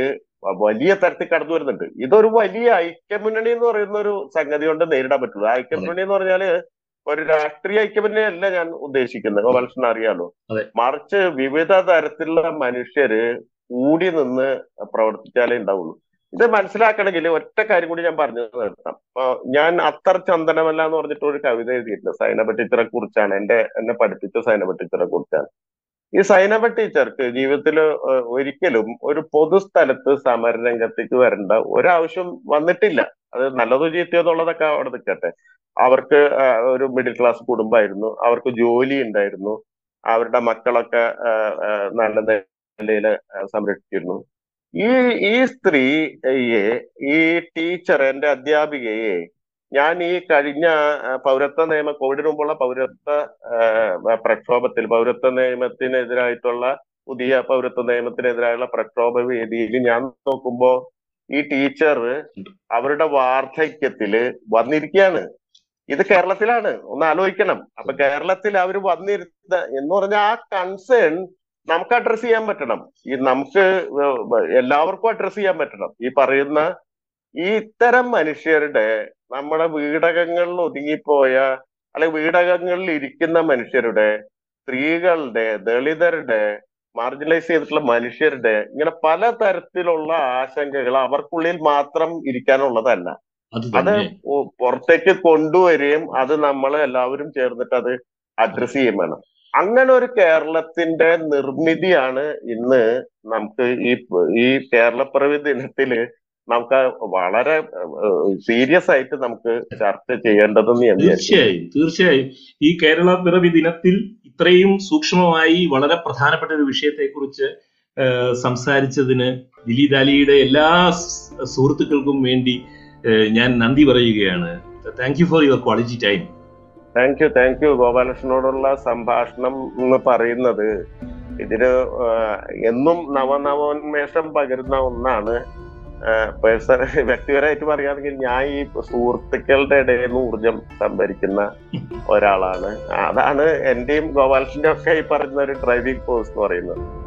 വലിയ തരത്തിൽ കടന്നു വരുന്നുണ്ട്. ഇതൊരു വലിയ ഐക്യമുന്നണി എന്ന് പറയുന്ന ഒരു സംഗതി കൊണ്ട് നേരിടാൻ പറ്റുള്ളൂ. ഐക്യമുന്നണി എന്ന് പറഞ്ഞാൽ ഒരു രാഷ്ട്രീയ ഐക്യമുന്നണി അല്ല ഞാൻ ഉദ്ദേശിക്കുന്നത്. ഗോപാലകൃഷ്ണൻ അറിയാലോ? മറിച്ച് വിവിധ തരത്തിലുള്ള മനുഷ്യര് കൂടി നിന്ന് പ്രവർത്തിച്ചാലേ ഉണ്ടാവുള്ളൂ. ഇത് മനസ്സിലാക്കണമെങ്കിൽ ഒറ്റ കാര്യം കൂടി ഞാൻ പറഞ്ഞു നിർത്താം. ഞാൻ അത്തർ ചന്ദനമല്ല എന്ന് പറഞ്ഞിട്ട് ഒരു കവിത എഴുതിയിട്ടുണ്ട് സൈനബ ടീച്ചറെ കുറിച്ചാണ്. എന്റെ എന്നെ പഠിപ്പിച്ച സൈനബ ടീച്ചറെ കുറിച്ചാണ്. ഈ സൈനബ ടീച്ചർക്ക് ജീവിതത്തിൽ ഒരിക്കലും ഒരു പൊതുസ്ഥലത്ത് സമരരംഗത്തേക്ക് വരേണ്ട ഒരാവശ്യം വന്നിട്ടില്ല. അത് നല്ലതോ ചീത്തയോ എന്നുള്ളതൊക്കെ അവിടെ നിൽക്കട്ടെ അവർക്ക് ഒരു മിഡിൽ ക്ലാസ് കുടുംബമായിരുന്നു അവർക്ക് ജോലി ഉണ്ടായിരുന്നു. അവരുടെ മക്കളൊക്കെ നല്ല നിലയിൽ സംരക്ഷിച്ചിരുന്നു. ഈ ഈ സ്ത്രീയെ ഈ ടീച്ചർ എന്റെ അധ്യാപികയെ ഞാൻ ഈ കഴിഞ്ഞ പൗരത്വ നിയമ കോവിഡിന് മുമ്പുള്ള പൗരത്വ പ്രക്ഷോഭത്തിൽ പൗരത്വ നിയമത്തിനെതിരായിട്ടുള്ള പുതിയ പൗരത്വ നിയമത്തിനെതിരായുള്ള പ്രക്ഷോഭ വേദിയിൽ ഞാൻ നോക്കുമ്പോ ഈ ടീച്ചർ അവരുടെ വാർദ്ധക്യത്തിൽ വന്നിരിക്കുകയാണ് ഇത് കേരളത്തിലാണ്. ഒന്ന് ആലോചിക്കണം. അപ്പൊ കേരളത്തിൽ അവർ വന്നിരുന്ന എന്ന് പറഞ്ഞാൽ ആ കൺസേൺ നമുക്ക് അഡ്രസ് ചെയ്യാൻ പറ്റണം. ഈ നമുക്ക് എല്ലാവർക്കും അഡ്രസ് ചെയ്യാൻ പറ്റണം. ഈ പറയുന്ന ഈ ഇത്തരം മനുഷ്യരുടെ നമ്മുടെ വീടകങ്ങളിൽ ഒതുങ്ങിപ്പോയ അല്ലെ വീടകങ്ങളിൽ ഇരിക്കുന്ന മനുഷ്യരുടെ സ്ത്രീകളുടെ ദളിതരുടെ മാർജിനലൈസ് ചെയ്തിട്ടുള്ള മനുഷ്യരുടെ ഇങ്ങനെ പല തരത്തിലുള്ള ആശങ്കകൾ അവർക്കുള്ളിൽ മാത്രം ഇരിക്കാനുള്ളതല്ല. അത് പുറത്തേക്ക് കൊണ്ടുവരികയും അത് നമ്മൾ എല്ലാവരും ചേർന്നിട്ട് അത് അഡ്രസ് ചെയ്യും വേണം. അങ്ങനെ ഒരു കേരളത്തിന്റെ നിർമ്മിതിയാണ് ഇന്ന് നമുക്ക് ഈ ഈ കേരളപ്പിറവി ദിനത്തിൽ നമുക്ക് വളരെ സീരിയസ് ആയിട്ട് നമുക്ക് ചർച്ച ചെയ്യേണ്ടതെന്ന് ഞാൻ വിചാരിക്കുന്നു. തീർച്ചയായും തീർച്ചയായും. ഈ കേരള പിറവി ദിനത്തിൽ ഇത്രയും സൂക്ഷ്മമായി വളരെ പ്രധാനപ്പെട്ട ഒരു വിഷയത്തെക്കുറിച്ച് കുറിച്ച് സംസാരിച്ചതിന് ദിലീപ് അലിയുടെ എല്ലാ സുഹൃത്തുക്കൾക്കും വേണ്ടി ഞാൻ നന്ദി പറയുകയാണ്. Thank you for your quality time thank you thank you ഗോപാലകൃഷ്ണനോടുള്ള സംഭാഷണം എന്ന് പറയുന്നത് ഇതിന് എന്നും നവനവോന്മേഷം പകരുന്ന ഒന്നാണ്. പേഴ്സൺ വ്യക്തിപരമായിട്ട് പറയുകയാണെങ്കിൽ ഞാൻ ഈ സുഹൃത്തുക്കളുടെ ഇടയിൽ നിന്ന് ഊർജം സംഭരിക്കുന്ന ഒരാളാണ്. അതാണ് എന്റെയും ഗോപാലകൃഷ്ണന്റെ ഒക്കെ ഈ പറയുന്ന ഒരു ഡ്രൈവിംഗ് ഫോഴ്സ് എന്ന് പറയുന്നത്.